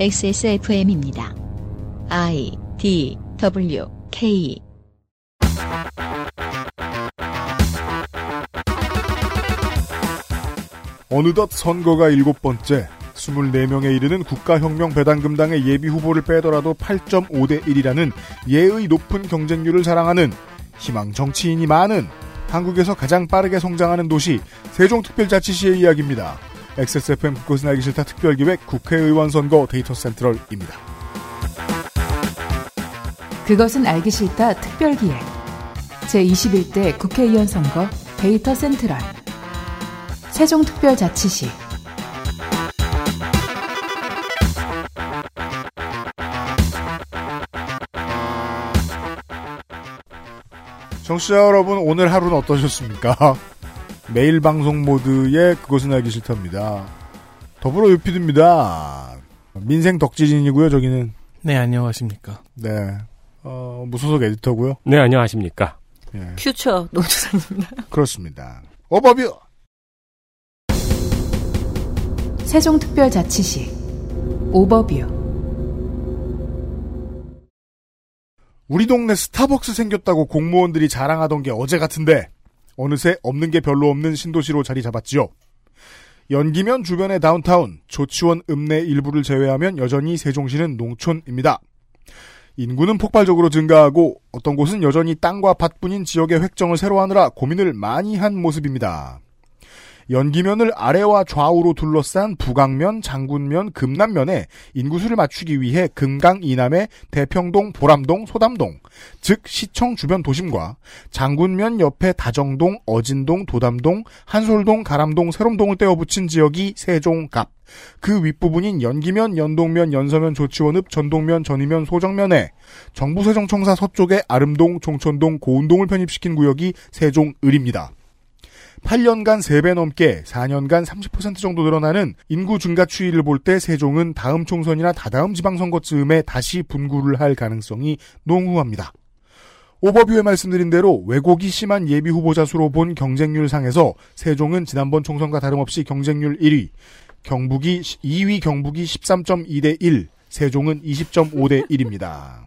XSFM입니다. I D W K 어느덧 선거가 일곱 번째, 24명에 이르는 국가혁명 배당금당의 예비 후보를 빼더라도 8.5대 1이라는 예의 높은 경쟁률을 자랑하는 희망 정치인이 많은 한국에서 가장 빠르게 성장하는 도시 세종특별자치시의 이야기입니다. XSFM 그것은 알기 싫다 특별기획 국회의원 선거 데이터 센트럴입니다. 그것은 알기 싫다 특별기획 제21대 국회의원 선거 데이터 센트럴 세종특별자치시 청취자 여러분 오늘 하루는 어떠셨습니까? 매일 방송 모드의 그것은 알기 싫답니다. 더불어 유피드입니다. 민생 덕지진이고요 저기는. 네, 안녕하십니까. 네. 어, 무소속 에디터고요. 네, 안녕하십니까. 예, 퓨처 노조사입니다. 그렇습니다. 어버뷰! 세종특별자치시 오버뷰 우리 동네 스타벅스 생겼다고 공무원들이 자랑하던 게 어제 같은데 어느새 없는 게 별로 없는 신도시로 자리 잡았지요. 연기면 주변의 다운타운, 조치원 읍내 일부를 제외하면 여전히 세종시는 농촌입니다. 인구는 폭발적으로 증가하고 어떤 곳은 여전히 땅과 밭뿐인 지역의 획정을 새로 하느라 고민을 많이 한 모습입니다. 연기면을 아래와 좌우로 둘러싼 북악면, 장군면, 금남면에 인구수를 맞추기 위해 금강 이남의 대평동, 보람동, 소담동, 즉 시청 주변 도심과 장군면 옆에 다정동, 어진동, 도담동, 한솔동, 가람동, 새롬동을 떼어 붙인 지역이 세종갑. 그 윗부분인 연기면, 연동면, 연서면, 조치원읍, 전동면, 전이면, 소정면에 정부세종청사 서쪽에 아름동, 종천동, 고운동을 편입시킨 구역이 세종을입니다. 8년간 3배 넘게 4년간 30% 정도 늘어나는 인구 증가 추이를 볼 때 세종은 다음 총선이나 다다음 지방선거쯤에 다시 분구를 할 가능성이 농후합니다. 오버뷰에 말씀드린 대로 왜곡이 심한 예비 후보자 수로 본 경쟁률 상에서 세종은 지난번 총선과 다름없이 경쟁률 1위, 경북이 2위 경북이 13.2 대 1, 세종은 20.5 대 1입니다.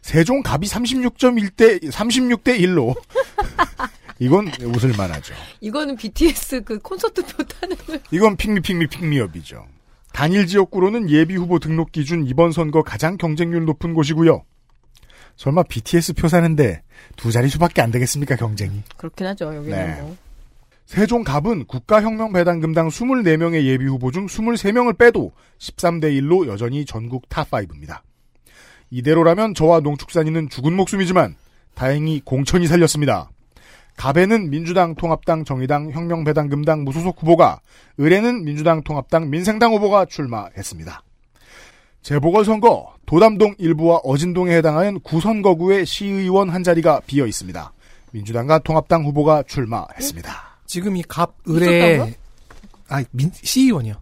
세종 갑이 36.1 대 36대 1로 이건 웃을 만하죠. 이거는 BTS 그 콘서트 표 타는 거. 이건 핑미 핑미 핑미업이죠. 단일 지역구로는 예비 후보 등록 기준 이번 선거 가장 경쟁률 높은 곳이고요. 설마 BTS 표 사는데 두 자릿수밖에 안 되겠습니까 경쟁이? 그렇긴 하죠. 여기는 네. 뭐. 세종갑은 국가혁명배당금당 24명의 예비 후보 중 23명을 빼도 13대 1로 여전히 전국 탑5입니다. 이대로라면 저와 농축산인은 죽은 목숨이지만 다행히 공천이 살렸습니다. 갑에는 민주당, 통합당, 정의당, 혁명배당금당 무소속 후보가, 을에는 민주당, 통합당, 민생당 후보가 출마했습니다. 재보궐선거, 도담동 일부와 어진동에 해당하는 구선거구의 시의원 한 자리가 비어 있습니다. 민주당과 통합당 후보가 출마했습니다. 지금 이갑 을에 있었다고요? 아 민, 시의원이요.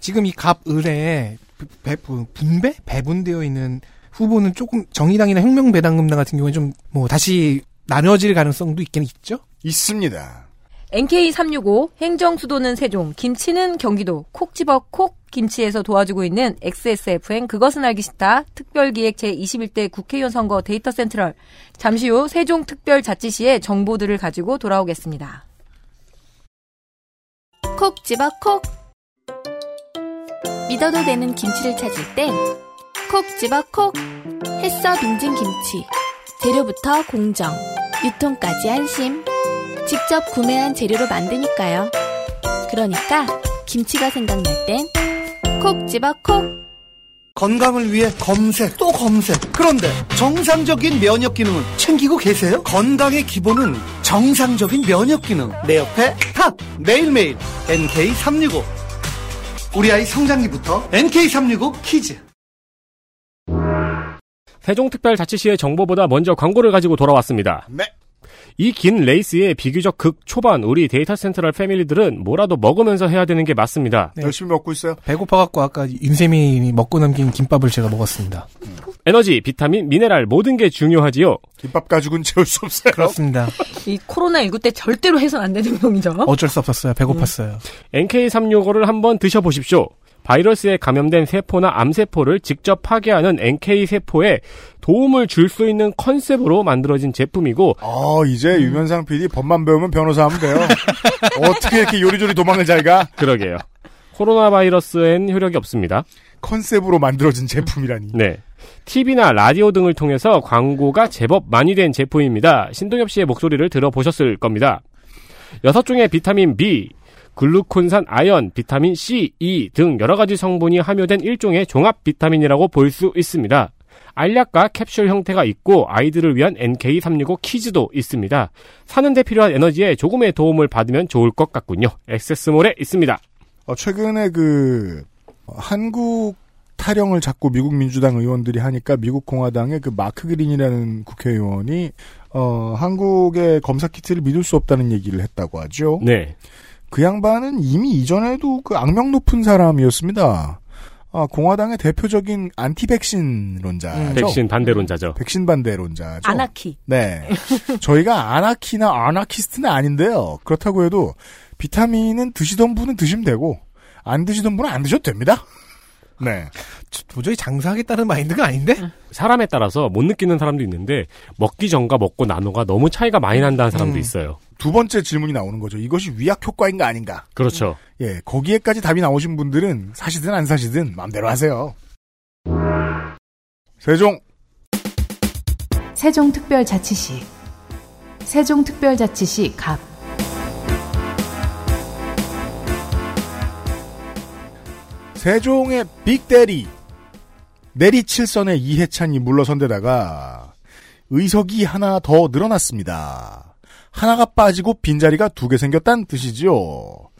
지금 이갑 을에 배, 부- 분배 배분되어 있는 후보는 조금 정의당이나 혁명배당금당 같은 경우에 좀 뭐 다시 나눠질 가능성도 있긴 있죠. 있습니다. NK365 행정 수도는 세종, 김치는 경기도, 콕 집어 콕 김치에서 도와주고 있는 XSFN 그것은 알기 싫다 특별기획 제21대 국회의원 선거 데이터 센트럴 잠시 후 세종 특별자치시의 정보들을 가지고 돌아오겠습니다. 콕 집어 콕 믿어도 되는 김치를 찾을 땐 콕 집어 콕 햇서 빙진 김치 재료부터 공정 유통까지 안심. 직접 구매한 재료로 만드니까요. 그러니까 김치가 생각날 땐 콕 집어 콕. 건강을 위해 검색 또 검색. 그런데 정상적인 면역 기능을 챙기고 계세요? 건강의 기본은 정상적인 면역 기능. 내 옆에 탑 매일매일. NK365 우리 아이 성장기부터 NK365 키즈 세종특별자치시의 정보보다 먼저 광고를 가지고 돌아왔습니다. 네. 이 긴 레이스의 비교적 극 초반 우리 데이터 센트럴 패밀리들은 뭐라도 먹으면서 해야 되는 게 맞습니다. 네. 열심히 먹고 있어요. 배고파갖고 아까 윤세민이 먹고 남긴 김밥을 제가 먹었습니다. 에너지, 비타민, 미네랄 모든 게 중요하지요. 김밥 가죽은 채울 수 없어요. 그렇습니다. 이 코로나19 때 절대로 해선 안 되는 병이죠. 어쩔 수 없었어요. 배고팠어요. NK365를 한번 드셔보십시오. 바이러스에 감염된 세포나 암세포를 직접 파괴하는 NK 세포에 도움을 줄 수 있는 컨셉으로 만들어진 제품이고 어, 이제 유면상 PD 법만 배우면 변호사 하면 돼요. 어떻게 이렇게 요리조리 도망을 잘 가? 그러게요. 코로나 바이러스엔 효력이 없습니다. 컨셉으로 만들어진 제품이라니. 네. TV나 라디오 등을 통해서 광고가 제법 많이 된 제품입니다. 신동엽 씨의 목소리를 들어보셨을 겁니다. 여섯 종의 비타민 B, 글루콘산 아연, 비타민 C, E 등 여러 가지 성분이 함유된 일종의 종합 비타민이라고 볼 수 있습니다. 알약과 캡슐 형태가 있고 아이들을 위한 NK365 키즈도 있습니다. 사는데 필요한 에너지에 조금의 도움을 받으면 좋을 것 같군요. 액세스몰에 있습니다. 어, 최근에 그 한국 타령을 자꾸 미국 민주당 의원들이 하니까 미국 공화당의 그 마크 그린이라는 국회의원이 어, 한국의 검사 키트를 믿을 수 없다는 얘기를 했다고 하죠. 네. 그 양반은 이미 이전에도 그 악명 높은 사람이었습니다. 아, 공화당의 대표적인 안티 백신론자죠. 음. 백신 반대론자죠. 백신 반대론자죠. 안아키. 네. 저희가 아나키나 아나키스트는 아닌데요. 그렇다고 해도 비타민은 드시던 분은 드시면 되고 안 드시던 분은 안 드셔도 됩니다. 네. 도저히 장사하겠다는 마인드가 아닌데? 사람에 따라서 못 느끼는 사람도 있는데 먹기 전과 먹고 나노가 너무 차이가 많이 난다는 사람도 음. 있어요. 두 번째 질문이 나오는 거죠. 이것이 위약 효과인가 아닌가? 그렇죠. 예, 거기에까지 답이 나오신 분들은 사시든 안 사시든 마음대로 하세요. 세종 세종특별자치시 세종특별자치시 갑 세종의 빅대리 내리 칠선에 이해찬이 물러선 데다가 의석이 하나 더 늘어났습니다. 하나가 빠지고 빈자리가 두 개 생겼다는 뜻이지요.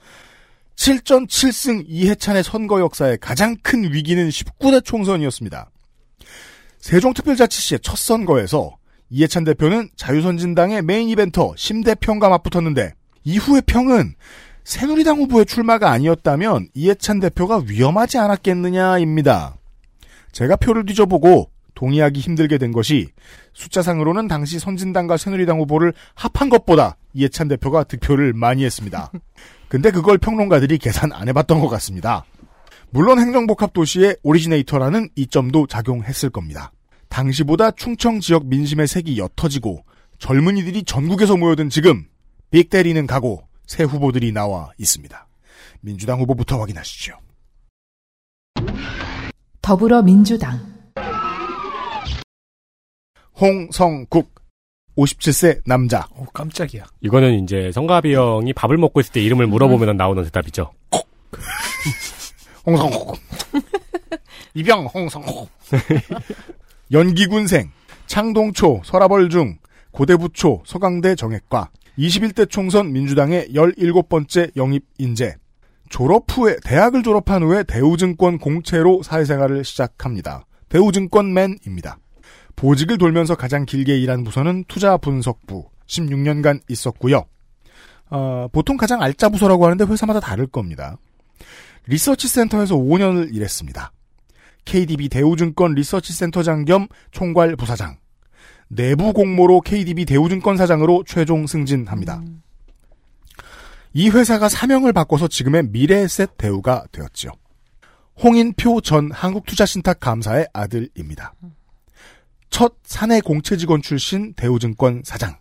7전 7승 이해찬의 선거 역사의 가장 큰 위기는 19대 총선이었습니다. 세종특별자치시의 첫 선거에서 이해찬 대표는 자유선진당의 메인 이벤터 심대평과 맞붙었는데 이후의 평은 새누리당 후보의 출마가 아니었다면 이해찬 대표가 위험하지 않았겠느냐입니다. 제가 표를 뒤져보고 동의하기 힘들게 된 것이 숫자상으로는 당시 선진당과 새누리당 후보를 합한 것보다 이해찬 대표가 득표를 많이 했습니다. 근데 그걸 평론가들이 계산 안 해봤던 것 같습니다. 물론 행정복합도시의 오리지네이터라는 이점도 작용했을 겁니다. 당시보다 충청 지역 민심의 색이 옅어지고 젊은이들이 전국에서 모여든 지금 빅대리는 가고 새 후보들이 나와 있습니다. 민주당 후보부터 확인하시죠. 더불어민주당 홍성국 57세 남자 오, 깜짝이야. 이거는 이제 성가비 형이 밥을 먹고 있을 때 이름을 물어보면 나오는 대답이죠. 홍성국 이병 홍성국 연기군생 창동초 서라벌중 고대부초 서강대 정액과 21대 총선 민주당의 17번째 영입 인재 졸업 후에 대학을 졸업한 후에 대우증권 공채로 사회생활을 시작합니다. 대우증권맨입니다. 보직을 돌면서 가장 길게 일한 부서는 투자 분석부 16년간 있었고요. 어, 보통 가장 알짜 부서라고 하는데 회사마다 다를 겁니다. 리서치 센터에서 5년을 일했습니다. KDB 대우증권 리서치 센터장 겸 총괄 부사장. 내부 공모로 KDB 대우증권 사장으로 최종 승진합니다. 이 회사가 사명을 바꿔서 지금의 미래에셋 대우가 되었죠. 홍인표 전 한국투자신탁 감사의 아들입니다. 첫 사내 공채 직원 출신 대우증권 사장.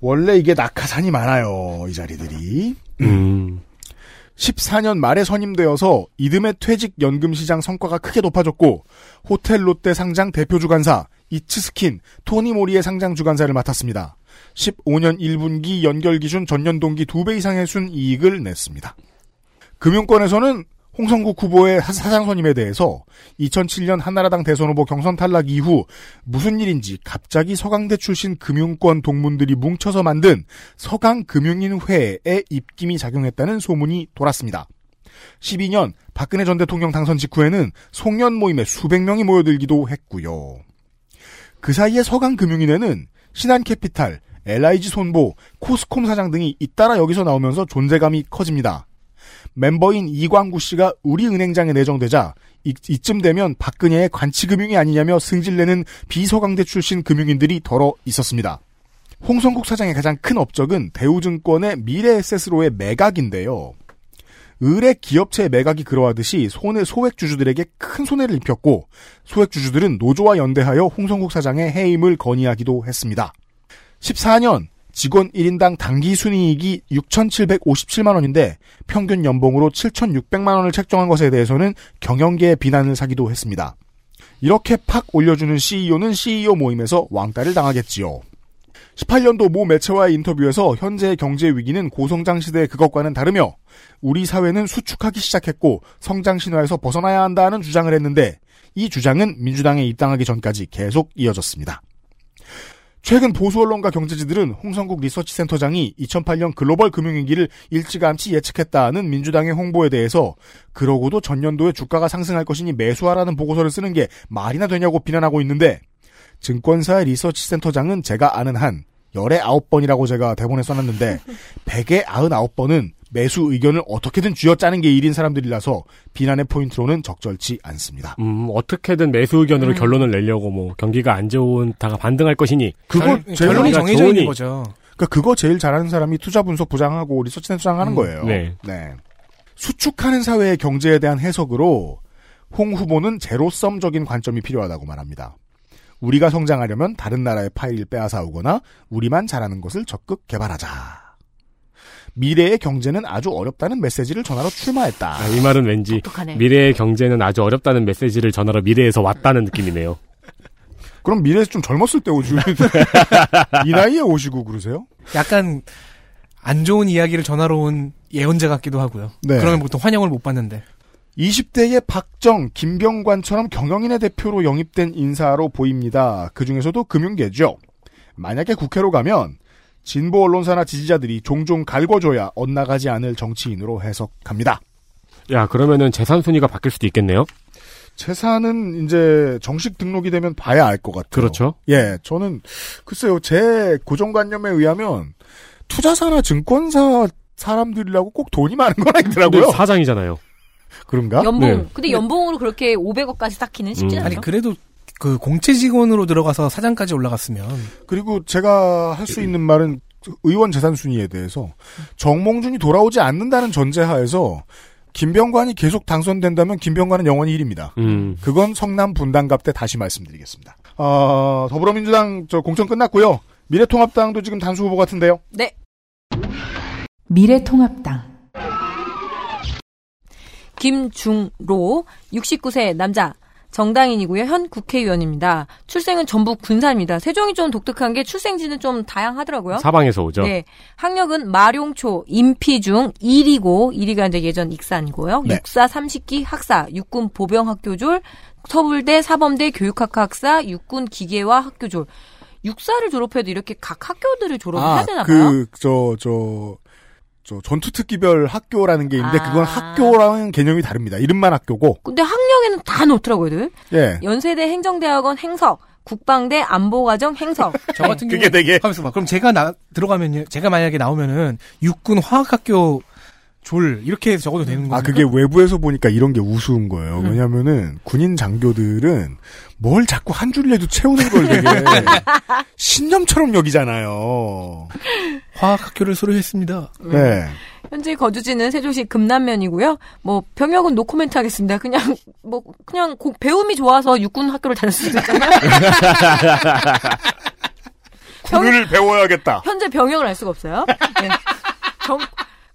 원래 이게 낙하산이 많아요, 이 자리들이. 음. 14년 말에 선임되어서 이듬해 퇴직 연금 시장 성과가 크게 높아졌고 호텔 롯데 상장 대표 주관사 이츠스킨 토니 모리의 상장 주관사를 맡았습니다. 15년 1분기 연결 기준 전년 동기 2배 이상의 순 이익을 냈습니다. 금융권에서는 홍성국 후보의 사- 사장 선임에 대해서 2007년 한나라당 대선 후보 경선 탈락 이후 무슨 일인지 갑자기 서강대 출신 금융권 동문들이 뭉쳐서 만든 서강금융인회에 입김이 작용했다는 소문이 돌았습니다. 12년 박근혜 전 대통령 당선 직후에는 송년 모임에 수백 명이 모여들기도 했고요. 그 사이에 서강금융인회는 신한캐피탈, LIG 손보, 코스콤 사장 등이 잇따라 여기서 나오면서 존재감이 커집니다. 멤버인 이광구 씨가 우리은행장에 내정되자 이, 이쯤 되면 박근혜의 관치금융이 아니냐며 승질내는 비서강대 출신 금융인들이 덜어 있었습니다. 홍성국 사장의 가장 큰 업적은 대우증권의 미래에셋으로의 매각인데요. 을의 기업체 매각이 그러하듯이 손해 소액 주주들에게 큰 손해를 입혔고 소액 주주들은 노조와 연대하여 홍성국 사장의 해임을 건의하기도 했습니다. 14년 직원 1인당 당기 순이익이 6,757만 원인데 평균 연봉으로 7,600만 원을 책정한 것에 대해서는 경영계의 비난을 사기도 했습니다. 이렇게 팍 올려주는 CEO는 CEO 모임에서 왕따를 당하겠지요. 18년도 모 매체와의 인터뷰에서 현재의 경제 위기는 고성장 시대의 그것과는 다르며 우리 사회는 수축하기 시작했고 성장 신화에서 벗어나야 한다는 주장을 했는데 이 주장은 민주당에 입당하기 전까지 계속 이어졌습니다. 최근 보수 언론과 경제지들은 홍성국 리서치 센터장이 2008년 글로벌 금융위기를 일찌감치 예측했다는 민주당의 홍보에 대해서 그러고도 전년도에 주가가 상승할 것이니 매수하라는 보고서를 쓰는 게 말이나 되냐고 비난하고 있는데 증권사 리서치 센터장은 제가 아는 한 열에 아홉 번이라고 제가 대본에 써놨는데 백에 아흔 아홉 번은 매수 의견을 어떻게든 쥐어짜는 게 일인 사람들이라서 비난의 포인트로는 적절치 않습니다. 음, 어떻게든 매수 의견으로 음. 결론을 내려고 뭐 경기가 안 좋다가 반등할 것이니 그거 결, 우리가 정해져 있는 좋으니. 거죠. 그러니까 그거 제일 잘하는 사람이 투자 분석 부장하고 리서치 센터 장 하는 음, 거예요. 네. 수축하는 사회의 경제에 대한 해석으로 홍 후보는 제로섬적인 관점이 필요하다고 말합니다. 우리가 성장하려면 다른 나라의 파일을 빼앗아 오거나 우리만 잘하는 것을 적극 개발하자. 미래의 경제는 아주 어렵다는 메시지를 전하러 출마했다. 아, 이 말은 왠지 독특하네. 미래의 경제는 아주 어렵다는 메시지를 전하러 미래에서 왔다는 느낌이네요. 그럼 미래에서 좀 젊었을 때 오시고 이 나이에 오시고 그러세요? 약간 안 좋은 이야기를 전하러 온 예언자 같기도 하고요. 네. 그러면 보통 환영을 못 받는데. 20대의 박정, 김병관처럼 경영인의 대표로 영입된 인사로 보입니다. 그 중에서도 금융계죠. 만약에 국회로 가면 진보 언론사나 지지자들이 종종 갈궈줘야 엇나가지 않을 정치인으로 해석합니다. 야, 그러면은 재산 순위가 바뀔 수도 있겠네요. 재산은 이제 정식 등록이 되면 봐야 알 것 같아요. 그렇죠. 예, 저는 글쎄요, 제 고정관념에 의하면 투자사나 증권사 사람들이라고 꼭 돈이 많은 건 아니더라고요. 사장이잖아요. 그런가? 연봉. 네. 근데 연봉으로 그렇게 500억까지 쌓기는 쉽지 음. 않아요. 아니 그래도 그 공채 직원으로 들어가서 사장까지 올라갔으면 그리고 제가 할 수 있는 말은 의원 재산 순위에 대해서 정몽준이 돌아오지 않는다는 전제하에서 김병관이 계속 당선된다면 김병관은 영원히 1위입니다. 음. 그건 성남 분당갑 때 다시 말씀드리겠습니다. 어, 더불어민주당 저 공천 끝났고요. 미래통합당도 지금 단수 후보 같은데요. 네. 미래통합당 김중로 69세 남자 정당인이고요. 현 국회의원입니다. 출생은 전북 군산입니다. 세종이 좀 독특한 게 출생지는 좀 다양하더라고요. 사방에서 오죠. 네. 학력은 마룡초, 임피중, 1이고, 1위가 이제 예전 익산이고요. 네. 육사 30기 학사, 육군 보병학교졸, 서울대 사범대 교육학과 학사, 육군 기계화 학교졸. 육사를 졸업해도 이렇게 각 학교들을 졸업해야 되나 봐요. 그, 저, 저, 저, 전투특기별 학교라는 게 있는데, 아. 그건 학교랑은 개념이 다릅니다. 이름만 학교고, 근데 학력에는 다 넣더라고요, 들. 예. 연세대 행정대학원 행석, 국방대 안보과정 행석. 저 같은 그게 경우 되게, 하면서 봐. 그럼 제가 나 들어가면요. 제가 만약에 나오면은 육군 화학학교 졸 이렇게 적어도 되는 거예요. 아, 그게 외부에서 보니까 이런 게 우스운 거예요. 음. 왜냐면은, 군인 장교들은 뭘 자꾸 한 줄이라도 채우는 걸 되게 신념처럼 여기잖아요. 화학학교를 수료했습니다. 네. 현재 거주지는 세종시 금남면이고요. 뭐 병역은 노코멘트 하겠습니다. 그냥 뭐 그냥 고- 배움이 좋아서 육군 학교를 다닐 수도 있잖아요. 군을 배워야겠다. 현재 병역을 알 수가 없어요. 네. 정-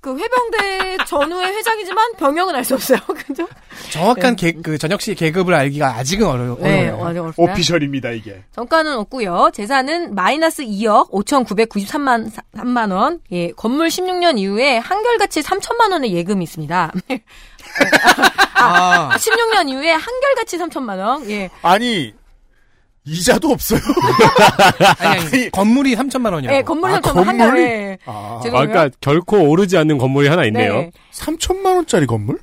그 해병대 전후의 회장이지만 병역은 알 수 없어요. 그죠? 정확한 개, 그 전역 씨 계급을 알기가 아직은 어려워요. 네, 어려워요. 아직 어렵습니다. 오피셜입니다, 이게. 정가는 없고요. 재산은 마이너스 2억 5,993만 3만 원. 예, 건물 16년 이후에 한결같이 3천만 원의 예금이 있습니다. 아, 16년 이후에 한결같이 3천만 원. 예. 아니, 이자도 없어요. 아니, 아니, 건물이 3천만 원이요. 예, 건물 아, 3천만 원 건물? 한달에. 아, 아, 죄송해요. 그러니까 결코 오르지 않는 건물이 하나 있네요. 네. 3천만 원짜리 건물?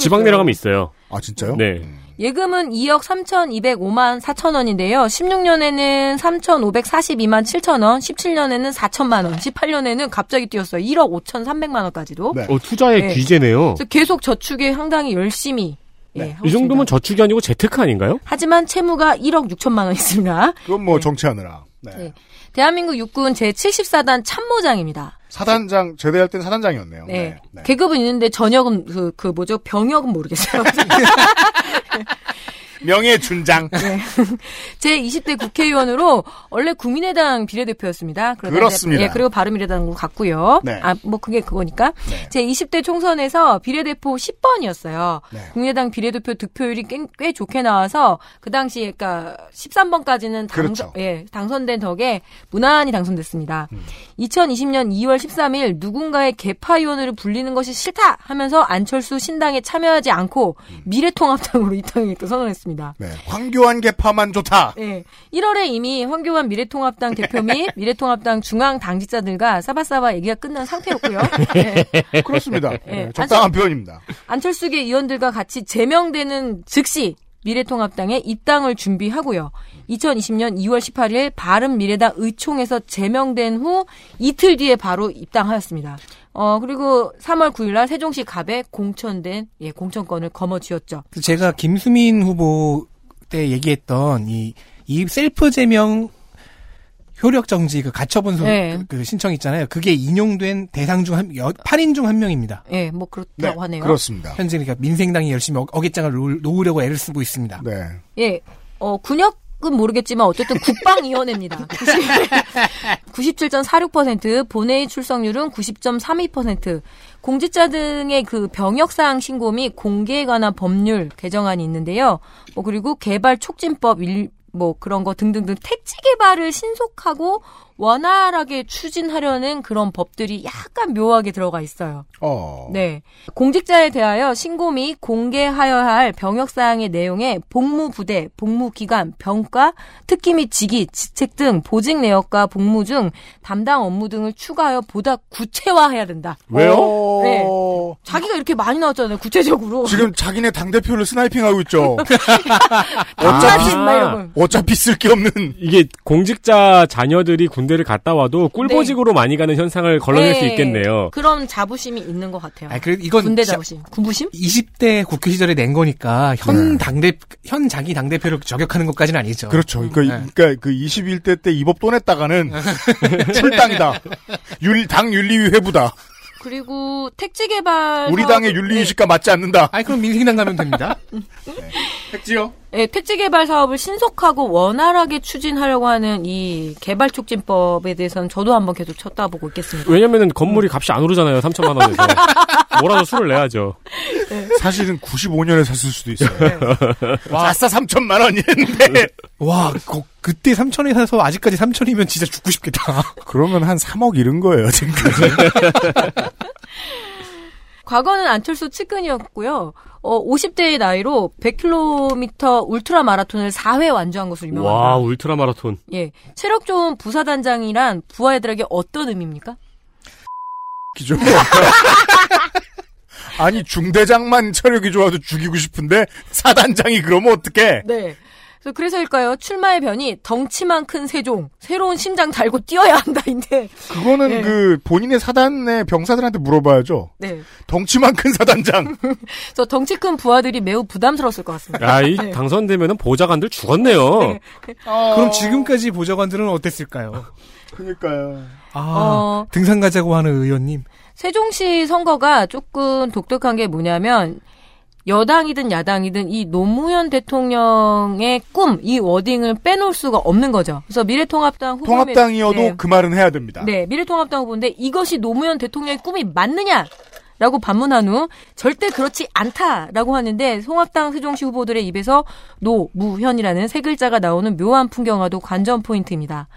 지방 내려가면 있어요. 아, 진짜요? 네. 예금은 2억 3,205만 4천 원인데요. 16년에는 3,542만 7천 원, 17년에는 4천만 원, 18년에는 갑자기 뛰었어요. 1억 5,300만 원까지도. 네. 어, 투자의 네. 귀재네요. 계속 저축에 상당히 열심히 예, 네. 이 정도면. 저축이 아니고 재테크 아닌가요? 하지만 채무가 1억 6천만 원 있습니다. 그건 뭐 정치하느라. 네. 네. 대한민국 육군 제74단 참모장입니다. 사단장 제대할 땐 사단장이었네요. 네. 네. 네. 계급은 있는데 전역은 그, 그 뭐죠? 병역은 모르겠어요. 명예 준장. 제 20대 국회의원으로 원래 국민의당 비례대표였습니다. 그렇습니다. 예, 그리고 바른미래당으로 갔고요. 네. 아, 뭐 그게 그거니까. 네. 제 20대 총선에서 비례대표 10번이었어요. 네. 국민의당 비례대표 득표율이 꽤, 꽤 좋게 나와서 그 당시에 그러니까 13번까지는 당선 그렇죠. 예, 당선된 덕에 무난히 당선됐습니다. 음. 2020년 2월 13일 누군가의 개파위원으로 불리는 것이 싫다 하면서 안철수 신당에 참여하지 않고 음. 미래통합당으로 입당을 또 선언했습니다. 네. 황교안 개파만 좋다. 예. 1월에 이미 황교안 미래통합당 대표 및 미래통합당 중앙 당직자들과 사바사바 얘기가 끝난 상태였고요. 예. 그렇습니다. 예. 네, 적당한 표현입니다. 안철수계 의원들과 같이 제명되는 즉시 미래통합당에 입당을 준비하고요. 2020년 2월 18일 바른미래당 의총에서 제명된 후 이틀 뒤에 바로 입당하였습니다. 어 그리고 3월 9일 날 세종시 갑에 공천된 예 공천권을 거머쥐었죠. 제가 김수민 후보 때 얘기했던 이, 이 셀프 제명 효력 정지 그 가처분 소, 네. 그, 그 신청 있잖아요. 그게 인용된 대상 중 한, 여, 8인 중 한 명입니다. 예, 뭐 그렇다고 하네요. 그렇습니다. 현재 그러니까 민생당이 열심히 어, 어깃장을 놓- 놓으려고 애를 쓰고 있습니다. 네. 예, 어, 군역 은 모르겠지만 어쨌든 국방위원회입니다. 97.46%, 본회의 출석률은 90.32%, 공직자 등의 그 병역사항 신고 및 공개에 관한 법률 개정안이 있는데요. 뭐 그리고 개발 촉진법 일, 뭐 그런 거 등등등 택지 개발을 신속하고 원활하게 추진하려는 그런 법들이 약간 묘하게 들어가 있어요. 어. 네. 공직자에 대하여 신고 및 공개하여야 할 병역 사항의 내용에 복무부대, 복무기간, 병과, 특기 및 직위, 직책 등 보직 내역과 복무 중 담당 업무 등을 추가하여 보다 구체화해야 된다. 왜요? 어... 네. 자기가 이렇게 많이 나왔잖아요, 구체적으로. 지금 자기네 당 대표를 스나이핑하고 있죠. 어차피, 아. 막 이러고. 어차피 쓸 게 없는. 이게 공직자 자녀들이 군대를 갔다 와도 꿀보직으로 많이 가는 현상을 걸러낼 수 네. 있겠네요. 그런 자부심이 있는 것 같아요. 아, 그래 이건 군대 자부심. 군부심? 20대 국회 시절에 낸 거니까 현 네. 당대 현 자기 당 대표를 저격하는 것까지는 아니죠. 그렇죠. 그러니까, 네. 그러니까 그 21대 때 입업 또 냈다가는 출당이다. 윤, 당 윤리위 회부다. 그리고 택지 개발. 우리 당의 윤리위식과 맞지 않는다. 아니 그럼 민생당 가면 됩니다. 택지요? 예, 택지 개발 사업을 신속하고 원활하게 추진하려고 하는 이 개발 촉진법에 대해서는 저도 한번 계속 쳐다보고 있겠습니다. 왜냐면은 건물이 값이 안 오르잖아요. 3천만 원에서. 뭐라도 수를 내야죠. 사실은 95년에 샀을 수도 있어요. 와. 아싸 3천만 원이었는데. 와, 거- 그때 3천에 사서 아직까지 3천이면 진짜 죽고 싶겠다. 그러면 한 3억 잃은 거예요, 지금까지. 과거는 안철수 측근이었고요. 어, 50대의 나이로 100km 울트라 마라톤을 4회 완주한 것으로 유명합니다. 와, 울트라 마라톤. 예. 체력 좋은 부사단장이란 부하애들에게 어떤 의미입니까? 기죠. 아니, 중대장만 체력이 좋아도 죽이고 싶은데, 사단장이 그러면 어떡해? 네. 그래서 그래서일까요? 출마의 변이 덩치만 큰 세종, 새로운 심장 달고 뛰어야 한다인데. 그거는 네. 그, 본인의 사단의 병사들한테 물어봐야죠. 네. 덩치만 큰 사단장. 그래서 덩치 큰 부하들이 매우 부담스러웠을 것 같습니다. 야, 이 네. 당선되면은 보좌관들 죽었네요. 그럼 지금까지 보좌관들은 어땠을까요? 그니까요. 아, 어. 등산 가자고 하는 의원님. 세종시 선거가 조금 독특한 게 뭐냐면 여당이든 야당이든 이 노무현 대통령의 꿈, 이 워딩을 빼놓을 수가 없는 거죠. 그래서 미래통합당 후보 통합당이어도 네, 그 말은 해야 됩니다. 네, 미래통합당 후보인데 이것이 노무현 대통령의 꿈이 맞느냐? 라고 반문한 후 절대 그렇지 않다라고 하는데 통합당 세종시 후보들의 입에서 노무현이라는 세 글자가 나오는 묘한 풍경화도 관전 포인트입니다.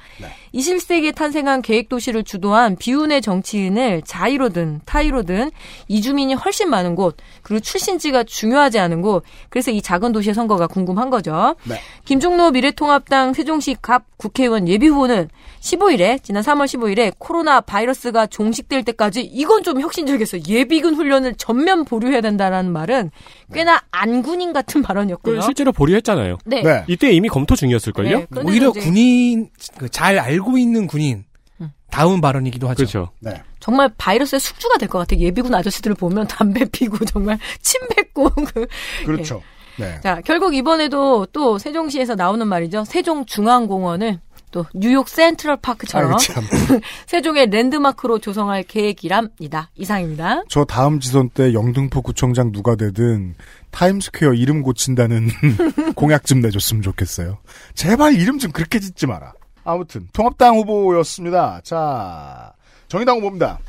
21세기에 탄생한 계획도시를 주도한 비운의 정치인을 자의로든 타의로든 이주민이 훨씬 많은 곳 그리고 출신지가 중요하지 않은 곳 그래서 이 작은 도시의 선거가 궁금한 거죠. 네. 김종로 미래통합당 세종시 갑 국회의원 예비후보는 15일에 지난 3월 15일에 코로나 바이러스가 종식될 때까지 이건 좀 혁신적이었어요. 예비군 훈련을 전면 보류해야 된다라는 말은 꽤나 안군인 같은 발언이었고요. 그 실제로 보류했잖아요. 네. 네. 이때 이미 검토 중이었을걸요? 네, 오히려 군인, 그잘알 고 있는 군인, 음. 다운 발언이기도 하죠. 그렇죠. 네. 정말 바이러스의 숙주가 될 것 같아요. 예비군 아저씨들을 보면 담배 피고 정말 침 뱉고 그 그렇죠. 네. 자, 결국 이번에도 또 세종시에서 나오는 말이죠. 세종중앙공원을 또 뉴욕 센트럴 파크처럼. 세종의 랜드마크로 조성할 계획이랍니다. 이상입니다. 저 다음 지선 때 영등포 구청장 누가 되든 타임스퀘어 이름 고친다는 공약 좀 내줬으면 좋겠어요. 제발 이름 좀 그렇게 짓지 마라. 아무튼 통합당 후보였습니다. 자 정의당 후보입니다.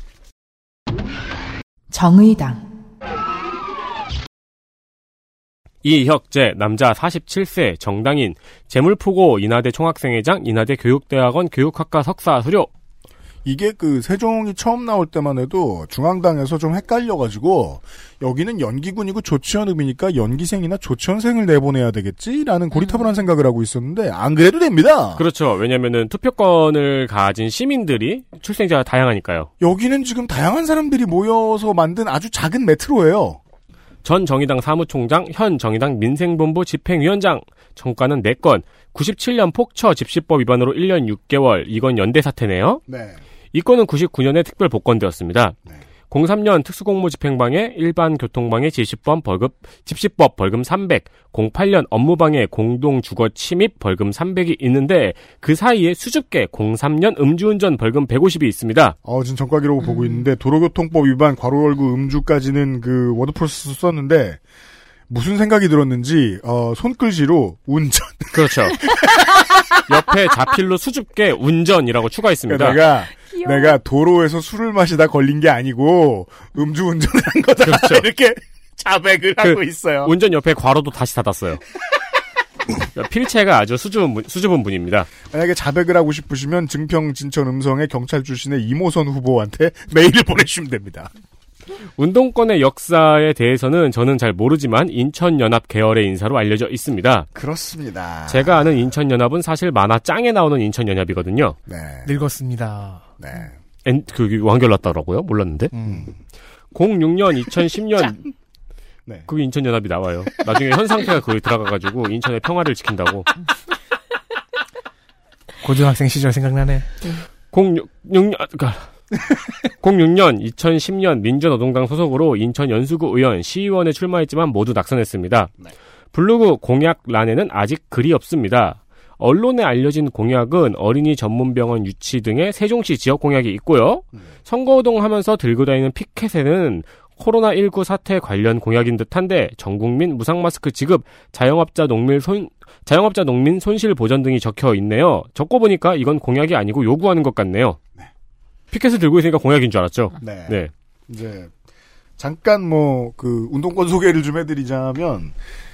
정의당, 이혁재 남자 47세 정당인 재물포고 인하대 총학생회장 인하대 교육대학원 교육학과 석사 수료 이게 그 세종이 처음 나올 때만 해도 중앙당에서 좀 헷갈려가지고 여기는 연기군이고 조치현읍이니까 연기생이나 조치현생을 내보내야 되겠지라는 고리타분한 생각을 하고 있었는데 안 그래도 됩니다. 그렇죠. 왜냐면은 투표권을 가진 시민들이 출생자가 다양하니까요. 여기는 지금 다양한 사람들이 모여서 만든 아주 작은 메트로예요. 전 정의당 사무총장 현 정의당 민생본부 집행위원장. 정가는 4건. 97년 폭처 집시법 위반으로 1년 6개월. 이건 연대 사태네요. 네. 이 건은 99년에 특별 복권되었습니다. 03년 특수공무 집행방해 일반 교통방해 집시법 벌금 집시법 벌금 300, 08년 업무방해 공동주거 침입 벌금 300이 있는데 그 사이에 수줍게 03년 음주운전 벌금 150이 있습니다. 어, 지금 전과 기록을 보고 있는데 도로교통법 위반 괄호 열고 음주까지는 그 워드 프로세스 썼는데 무슨 생각이 들었는지 어, 손글씨로 운전. 그렇죠. 옆에 자필로 수줍게 운전이라고 추가했습니다. 내가 귀여워. 내가 도로에서 술을 마시다 걸린 게 아니고 음주 운전을 한 거다. 그렇죠. 이렇게 자백을 그 하고 있어요. 운전 옆에 괄호도 다시 닫았어요. 그러니까 필체가 아주 수줍은, 분, 수줍은 분입니다. 만약에 자백을 하고 싶으시면 증평 진천 음성의 경찰 출신의 이모선 후보한테 메일을 보내주시면 됩니다. 운동권의 역사에 대해서는 저는 잘 모르지만 인천연합 계열의 인사로 알려져 있습니다. 그렇습니다. 제가 아는 인천연합은 사실 만화 짱에 나오는 인천연합이거든요. 네. 늙었습니다. 네. 엔, 그, 완결 났더라고요? 몰랐는데. 음. 06년, 2010년. 네. 그게 인천연합이 나와요. 나중에 현 상태가 거기 들어가가지고 인천의 평화를 지킨다고. 고등학생 시절 생각나네. 06, 6년, 그니까. 06년, 2010년 민주노동당 소속으로 인천 연수구 의원, 시의원에 출마했지만 모두 낙선했습니다. 블로그 공약란에는 아직 글이 없습니다. 언론에 알려진 공약은 어린이 전문병원 유치 등의 세종시 지역 공약이 있고요. 선거운동 하면서 들고 다니는 피켓에는 코로나19 사태 관련 공약인 듯한데 전국민 무상 마스크 지급, 자영업자 농민 손, 자영업자 농민 손실 보전 등이 적혀 있네요. 적고 보니까 이건 공약이 아니고 요구하는 것 같네요. 피켓을 들고 있으니까 공약인 줄 알았죠? 네. 네. 이제 잠깐 뭐 그 운동권 소개를 좀 해드리자면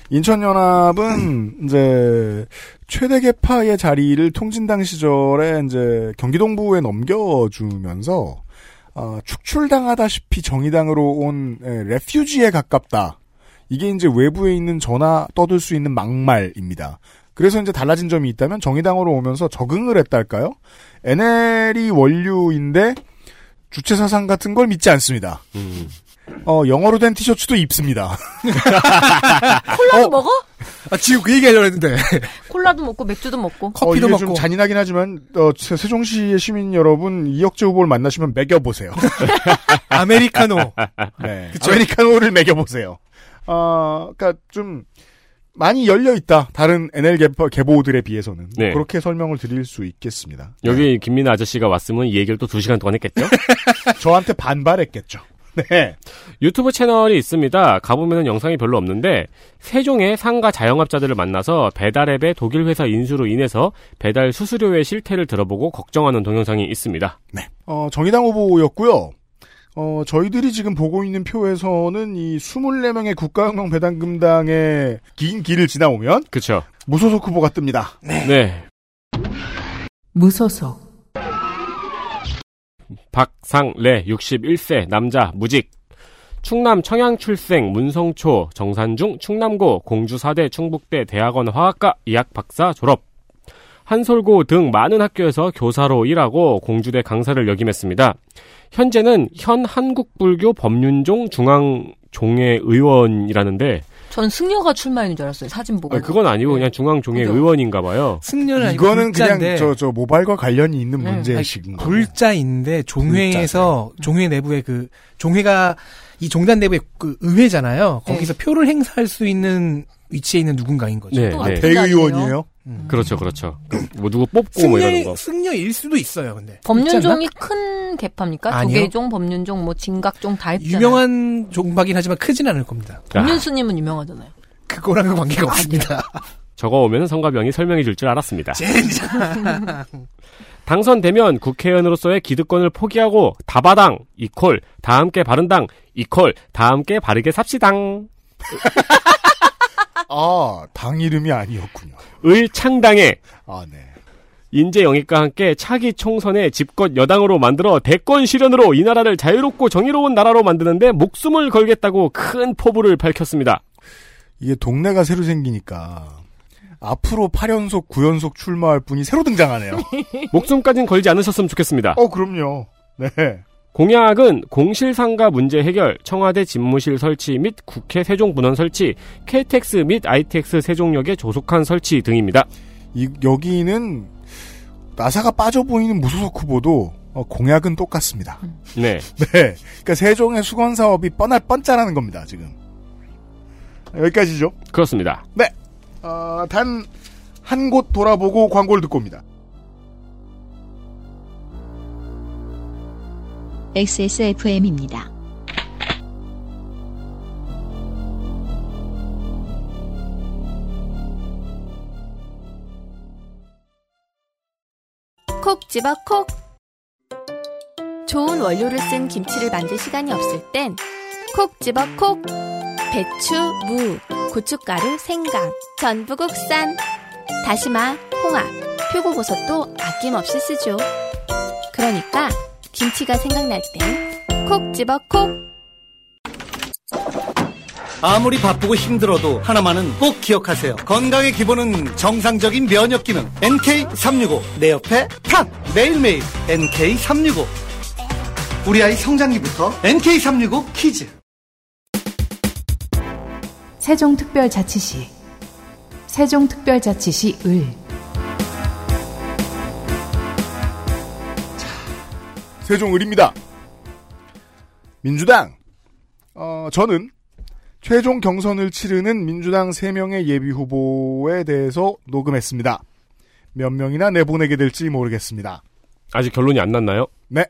인천연합은 이제 최대 개파의 자리를 통진당 시절에 이제 경기동부에 넘겨주면서 어, 축출당하다시피 정의당으로 온 에, 레퓨지에 가깝다. 이게 이제 외부에 있는 전화 떠들 수 있는 막말입니다. 그래서 이제 달라진 점이 있다면 정의당으로 오면서 적응을 했달까요? NL이 원류인데 주체 사상 같은 걸 믿지 않습니다. 음. 어, 영어로 된 티셔츠도 입습니다. 콜라도 먹어? 아, 지금 그 얘기 하려고 했는데. 콜라도 먹고 맥주도 먹고. 어, 커피도 이게 먹고. 좀 잔인하긴 하지만 어, 세- 세종시의 시민 여러분 이혁재 후보를 만나시면 먹여보세요. 아메리카노. 네. 아메리카노를 먹여보세요. 어, 그니까 좀 많이 열려 있다. 다른 NL 개보, 개보들에 비해서는 네. 그렇게 설명을 드릴 수 있겠습니다. 여기 김민아 아저씨가 왔으면 이 얘기를 또 두 시간 동안 했겠죠? 저한테 반발했겠죠. 네. 유튜브 채널이 있습니다. 가보면 영상이 별로 없는데 세종의 상가 자영업자들을 만나서 배달앱의 독일 회사 인수로 인해서 배달 수수료의 실태를 들어보고 걱정하는 동영상이 있습니다. 어, 정의당 후보였고요. 어, 저희들이 지금 보고 있는 표에서는 이 24명의 국가혁명 배당금당의 긴 길을 지나오면 그쵸? 무소속 후보가 뜹니다. 네. 무소속, 박상래 61세 남자 무직 충남 청양 출생 문성초 정산중 충남고 공주사대 충북대 대학원 화학과 이학 박사 졸업 한솔고 등 많은 학교에서 교사로 일하고 공주대 강사를 역임했습니다. 현재는 현 한국불교 법륜종 중앙종회 의원이라는데 전 승려가 출마했는 줄 알았어요. 사진 보고. 아, 그건 아니고 그냥 중앙종회 그죠. 의원인가 봐요. 승려는 이거는 그냥 저, 저 모발과 관련이 있는 네. 문제식인 거고. 불자인데 종회에서 종회 내부에 그 종회가 이 종단 내부의 그 의회잖아요. 네. 거기서 표를 행사할 수 있는 위치에 있는 누군가인 거죠. 네, 또 네. 어떻게 대의원이에요? 그렇죠, 그렇죠. 뭐 누구 뽑고 뭐 이러는 승려, 거. 승려일 수도 있어요, 근데. 법륜종이 큰 개파입니까? 조계종, 법륜종, 뭐 진각종 다 있잖아요. 유명한 종박이긴 하지만 크진 않을 겁니다. 아, 법륜스님은 유명하잖아요. 그거랑은 관계가 없습니다. 저거 오면 성가병이 설명해 줄 줄 알았습니다. 당선되면 국회의원으로서의 기득권을 포기하고 다바당 이콜 다 함께 바른당 이콜 다 함께 바르게 삽시당 아, 당 이름이 아니었군요. 을 창당에 아, 네. 인재 영입과 함께 차기 총선에 집권 여당으로 만들어 대권 실현으로 이 나라를 자유롭고 정의로운 나라로 만드는데 목숨을 걸겠다고 큰 포부를 밝혔습니다. 이게 동네가 새로 생기니까 앞으로 8연속, 9연속 출마할 분이 새로 등장하네요. 목숨까진 걸지 않으셨으면 좋겠습니다. 어, 그럼요. 네. 공약은 공실상가 문제 해결, 청와대 집무실 설치 및 국회 세종분원 설치, KTX 및 ITX 세종역의 조속한 설치 등입니다. 이, 여기는 나사가 빠져 보이는 무소속 후보도 어, 공약은 똑같습니다. 네. 네. 그러니까 세종의 수건 사업이 뻔할 뻔짜라는 겁니다, 지금. 여기까지죠. 그렇습니다. 어, 단한 곳 돌아보고 광고를 듣고 옵니다. XSFM입니다. 콕 집어 콕. 좋은 원료를 쓴 김치를 만들 시간이 없을 땐 콕 집어 콕. 배추, 무, 고춧가루, 생강, 전부 국산. 다시마, 홍합, 표고버섯도 아낌없이 쓰죠. 그러니까 김치가 생각날 땐 콕 집어 콕. 아무리 바쁘고 힘들어도 하나만은 꼭 기억하세요. 건강의 기본은 정상적인 면역 기능. NK365. 내 옆에 탁! 매일매일 NK365. 우리 아이 성장기부터 NK365 키즈. 세종특별자치시 세종특별자치시 을 세종을입니다. 민주당. 어, 저는 최종 경선을 치르는 민주당 3명의 예비 후보에 대해서 녹음했습니다. 몇 명이나 내보내게 될지 모르겠습니다. 아직 결론이 안 났나요? 네.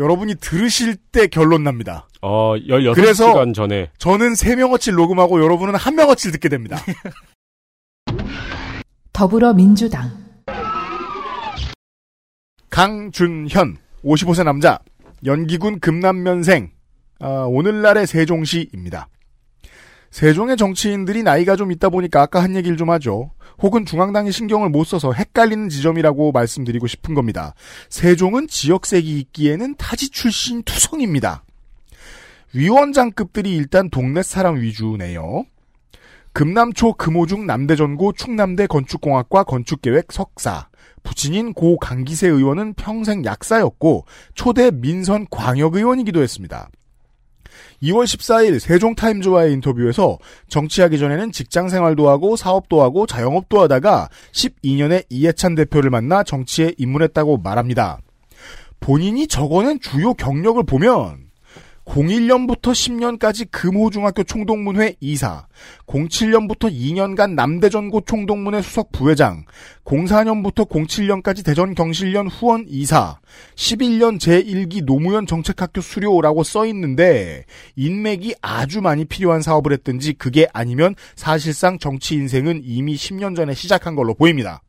여러분이 들으실 때 결론 납니다. 어, 16시간 그래서- 전에. 저는 3명어치를 녹음하고 여러분은 한 명어치를 듣게 됩니다. 더불어민주당 강준현, 55세 남자, 연기군 금남면생, 아, 오늘날의 세종시입니다. 세종의 정치인들이 나이가 좀 있다 보니까 아까 한 얘기를 좀 하죠. 혹은 중앙당이 신경을 못 써서 헷갈리는 지점이라고 말씀드리고 싶은 겁니다. 세종은 지역색이 있기에는 타지 출신 투성입니다. 위원장급들이 일단 동네 사람 위주네요. 금남초 금호중 남대전고 충남대 건축공학과 건축계획 석사. 부친인 고 강기세 의원은 평생 약사였고 초대 민선 광역의원이기도 했습니다. 2월 14일 세종타임즈와의 인터뷰에서 정치하기 전에는 직장 생활도 하고 사업도 하고 자영업도 하다가 12년에 이해찬 대표를 만나 정치에 입문했다고 말합니다. 본인이 적어낸 주요 경력을 보면 01년부터 10년까지 금호중학교 총동문회 이사, 07년부터 2년간 남대전고 총동문회 수석 부회장, 04년부터 07년까지 대전 경실련 후원 이사, 11년 제1기 노무현 정책학교 수료라고 써 있는데 인맥이 아주 많이 필요한 사업을 했든지 그게 아니면 사실상 정치 인생은 이미 10년 전에 시작한 걸로 보입니다.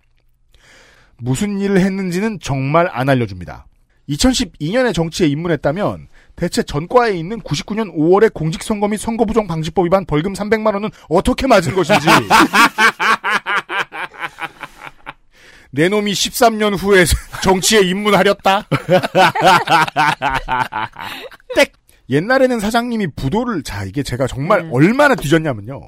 무슨 일을 했는지는 정말 안 알려줍니다. 2012년에 정치에 입문했다면 대체 전과에 있는 99년 5월의 공직선거 및 선거부정 방지법 위반 벌금 300만 원은 어떻게 맞은 것인지 내 놈이 13년 후에 정치에 입문하렸다. 땡. 옛날에는 사장님이 부도를 자 이게 제가 정말 음. 얼마나 뒤졌냐면요.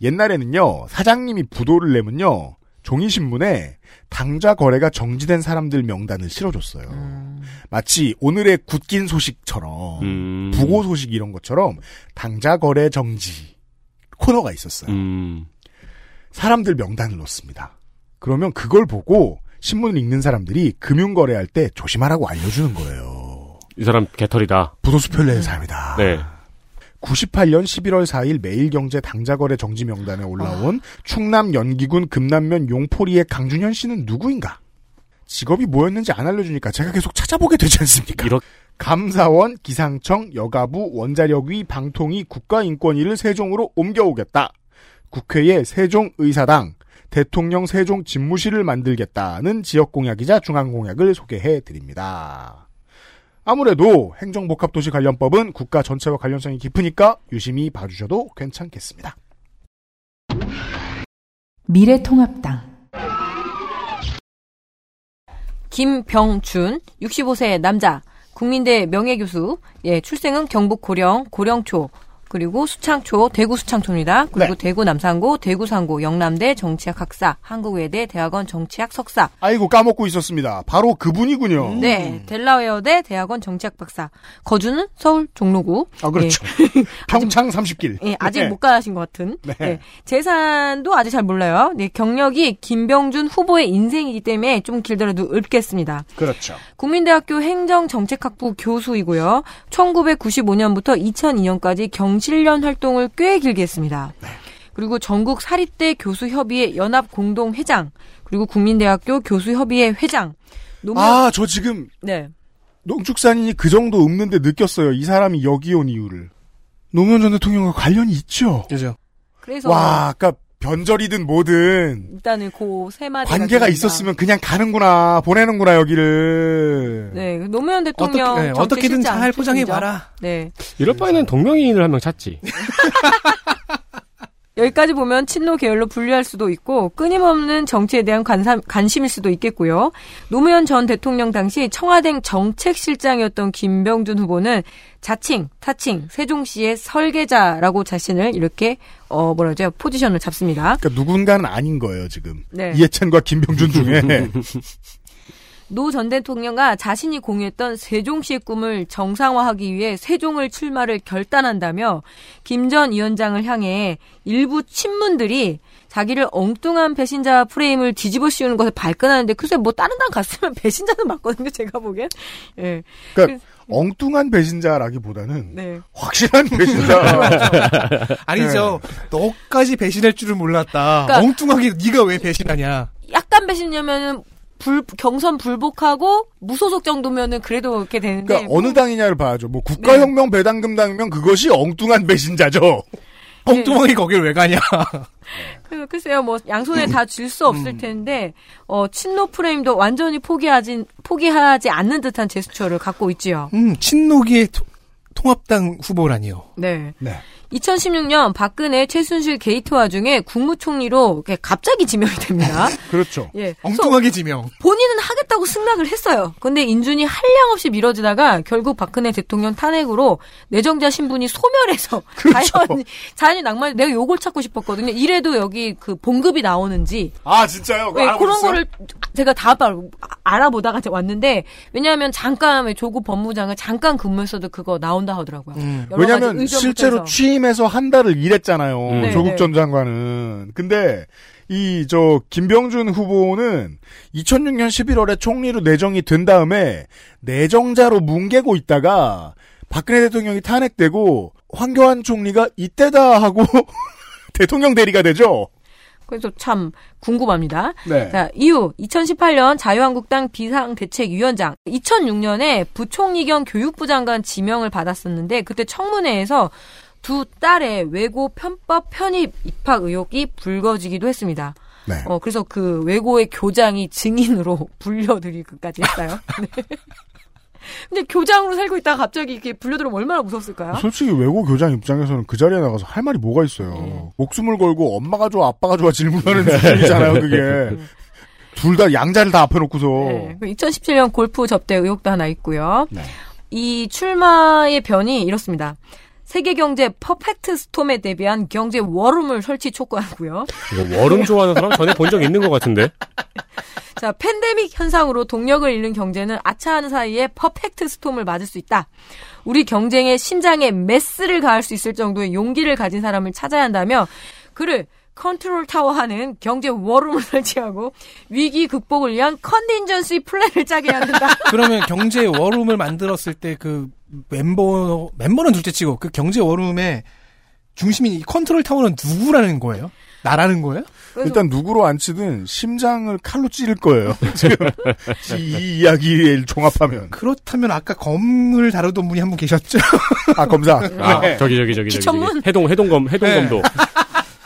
옛날에는요 사장님이 부도를 내면요 종이 신문에 당좌 거래가 정지된 사람들 명단을 실어줬어요. 음. 마치 오늘의 굳긴 소식처럼 음. 부고 소식 이런 것처럼 당좌 거래 정지 코너가 있었어요. 음. 사람들 명단을 넣습니다. 그러면 그걸 보고 신문을 읽는 사람들이 금융 거래할 때 조심하라고 알려주는 거예요. 이 사람 개털이다. 부도수 편리한 사람이다. 네. 98년 11월 4일 매일경제 당자거래 정지 명단에 올라온 충남 연기군 금남면 용포리의 강준현 씨는 누구인가? 직업이 뭐였는지 안 알려주니까 제가 계속 찾아보게 되지 않습니까? 이렇게 감사원, 기상청, 여가부, 원자력위, 방통위, 국가인권위를 세종으로 옮겨오겠다. 국회에 세종의사당, 대통령 세종 집무실을 만들겠다는 지역 공약이자 중앙 공약을 소개해 드립니다. 아무래도 행정복합도시 관련법은 국가 전체와 관련성이 깊으니까 유심히 봐주셔도 괜찮겠습니다. 미래통합당 김병준, 65세 남자, 국민대 명예교수, 예, 출생은 경북 고령, 고령초, 그리고 수창초, 대구 수창초입니다. 그리고 네. 대구 남산고, 대구 상고, 영남대 정치학 학사, 한국외대 대학원 정치학 석사, 아이고 까먹고 있었습니다. 바로 그분이군요. 네, 델라웨어대 대학원 정치학 박사, 거주는 서울 종로구. 아 그렇죠. 평창 30길. 예, 아직 네. 못 가신 것 같은. 네. 네. 재산도 아직 잘 몰라요. 네, 경력이 김병준 후보의 인생이기 때문에 좀 길더라도 읊겠습니다. 그렇죠. 국민대학교 행정정책학부 교수이고요. 1995년부터 2002년까지 경 실련 활동을 꽤 길게 했습니다. 그리고 전국 사립대 교수협의회 연합 공동 회장, 그리고 국민대학교 교수협의회 회장. 노무현, 아저 지금 네. 농축산인이 그 정도 읊는데 느꼈어요. 이 사람이 여기 온 이유를. 노무현 전 대통령과 관련이 있죠. 그죠. 그래서 와, 아까 변절이든 뭐든 일단은 그세 마디 관계가 있었으면 그냥 가는구나, 보내는구나 여기를. 네, 노무현 대통령 어떻게, 네, 정치 어떻게든 실장 잘 포장해. 봐라. 네. 이럴 바에는 동명이인을 한 명 찾지. 여기까지 보면 친노 계열로 분류할 수도 있고 끊임없는 정치에 대한 관심, 관심일 수도 있겠고요. 노무현 전 대통령 당시 청와대 정책실장이었던 김병준 후보는 자칭, 타칭, 세종시의 설계자라고 자신을 이렇게 어 뭐라죠 포지션을 잡습니다. 그러니까 누군가는 아닌 거예요 지금. 네. 이해찬과 김병준 중에. 노 전 대통령과 자신이 공유했던 세종시의 꿈을 정상화하기 위해 세종을 출마를 결단한다며 김 전 위원장을 향해 일부 친문들이 자기를 엉뚱한 배신자 프레임을 뒤집어 씌우는 것을 발끈하는데 글쎄 뭐 다른 당 갔으면 배신자는 맞거든요 제가 보기엔 예 그러니까 엉뚱한 배신자라기보다는 네. 확실한 배신자. 아니죠. 너까지 배신할 줄은 몰랐다. 그러니까- 엉뚱하게 네가 왜 배신하냐. 약간 배신이냐면은 불 경선 불복하고 무소속 정도면은 그래도 이렇게 되는데 그러니까 어느 당이냐를 봐야죠. 뭐 국가혁명 배당금 당이면 그것이 엉뚱한 배신자죠. 엉뚱하게 거길 왜 가냐. 그, 글쎄요, 뭐, 양손에 다 쥘 수 없을 텐데, 어, 친노 프레임도 완전히 포기하지, 포기하지 않는 듯한 제스처를 갖고 있지요. 음, 친노기의 토- 통합당 후보라니요. 네. 네. 2016년 박근혜 최순실 게이트 와중에 국무총리로 갑자기 지명이 됩니다. 그렇죠. 예. 엉뚱하게 지명. 본인은 하겠다고 승낙을 했어요. 근데 인준이 한량 없이 미뤄지다가 결국 박근혜 대통령 탄핵으로 내정자 신분이 소멸해서 자연히 자연히 낭만 내가 요걸 찾고 싶었거든요. 이래도 여기 그 봉급이 나오는지 아 진짜요? 네, 그런 거를 제가 다 봐- 알아보다가 왔는데 왜냐하면 잠깐 왜 조국 법무장을 잠깐 근무했어도 그거 나온다 하더라고요. 음. 왜냐면 의견부터 실제로 해서. 취임해서 한 달을 일했잖아요. 네, 조국 네. 전 장관은. 근데 이 저 김병준 후보는 2006년 11월에 총리로 내정이 된 다음에 내정자로 뭉개고 있다가 박근혜 대통령이 탄핵되고 황교안 총리가 이때다 하고 대통령 대리가 되죠. 그래서 참 궁금합니다. 네. 자, 이후 2018년 자유한국당 비상대책위원장, 2006년에 부총리 겸 교육부 장관 지명을 받았었는데 그때 청문회에서 두 딸의 외고 편법 편입 입학 의혹이 불거지기도 했습니다. 네. 어, 그래서 그 외고의 교장이 증인으로 불려드리기까지 했어요. 네. 근데 교장으로 살고 있다가 갑자기 이렇게 불려들으면 얼마나 무섭을까요? 솔직히 외고 교장 입장에서는 그 자리에 나가서 할 말이 뭐가 있어요. 네. 목숨을 걸고 엄마가 좋아 아빠가 좋아 질문하는 수준이잖아요. 그게 둘 다 양자를 다 앞에 놓고서 네. 2017년 골프 접대 의혹도 하나 있고요. 네. 이 출마의 변이 이렇습니다. 세계 경제 perfect storm에 대비한 경제 war room을 설치 촉구하고요. 이거 war room 좋아하는 사람 전에 본 적 있는 것 같은데. 자, 팬데믹 현상으로 동력을 잃는 경제는 아차하는 사이에 perfect storm을 맞을 수 있다. 우리 경제의 심장에 메스를 가할 수 있을 정도의 용기를 가진 사람을 찾아야 한다며 그를 컨트롤 타워 하는 경제 war room을 설치하고 위기 극복을 위한 contingency plan을 짜게 해야 된다. 그러면 경제 war room을 만들었을 때 그 멤버 멤버는 둘째치고 그 경제 war room의 중심인 이 컨트롤 타워는 누구라는 거예요? 나라는 거예요? 일단 누구로 앉히든 심장을 칼로 찌를 거예요. 지금 이 이야기를 종합하면 그렇다면 아까 검을 다루던 분이 한 분 계셨죠? 아 검사 아, 네. 저기 저기 저기 저기 기천문? 해동 해동검 해동검도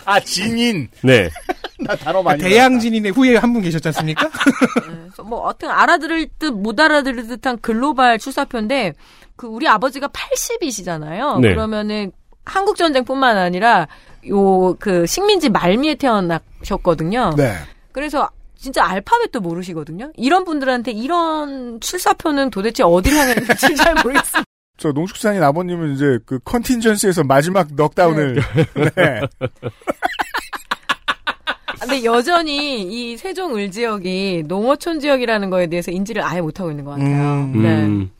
아 진인 네. 나 단어 많이 대양 진인의 후에 한 분 계셨지 않습니까? 그래서 뭐 어떤 알아들을 듯 못 알아들을 듯한 글로벌 출사표인데 그 우리 아버지가 80이시잖아요. 네. 그러면은 한국 전쟁뿐만 아니라 요 그 식민지 말미에 태어나셨거든요. 네. 그래서 진짜 알파벳도 모르시거든요. 이런 분들한테 이런 출사표는 도대체 어디를 향했는지 잘 모르겠어요. 저 농축산인 아버님은 이제 그 컨틴전시에서 마지막 넉다운을 네. 근데 여전히 이 세종 을 지역이 농어촌 지역이라는 거에 대해서 인지를 아예 못하고 있는 것 같아요. 음. 네. 음.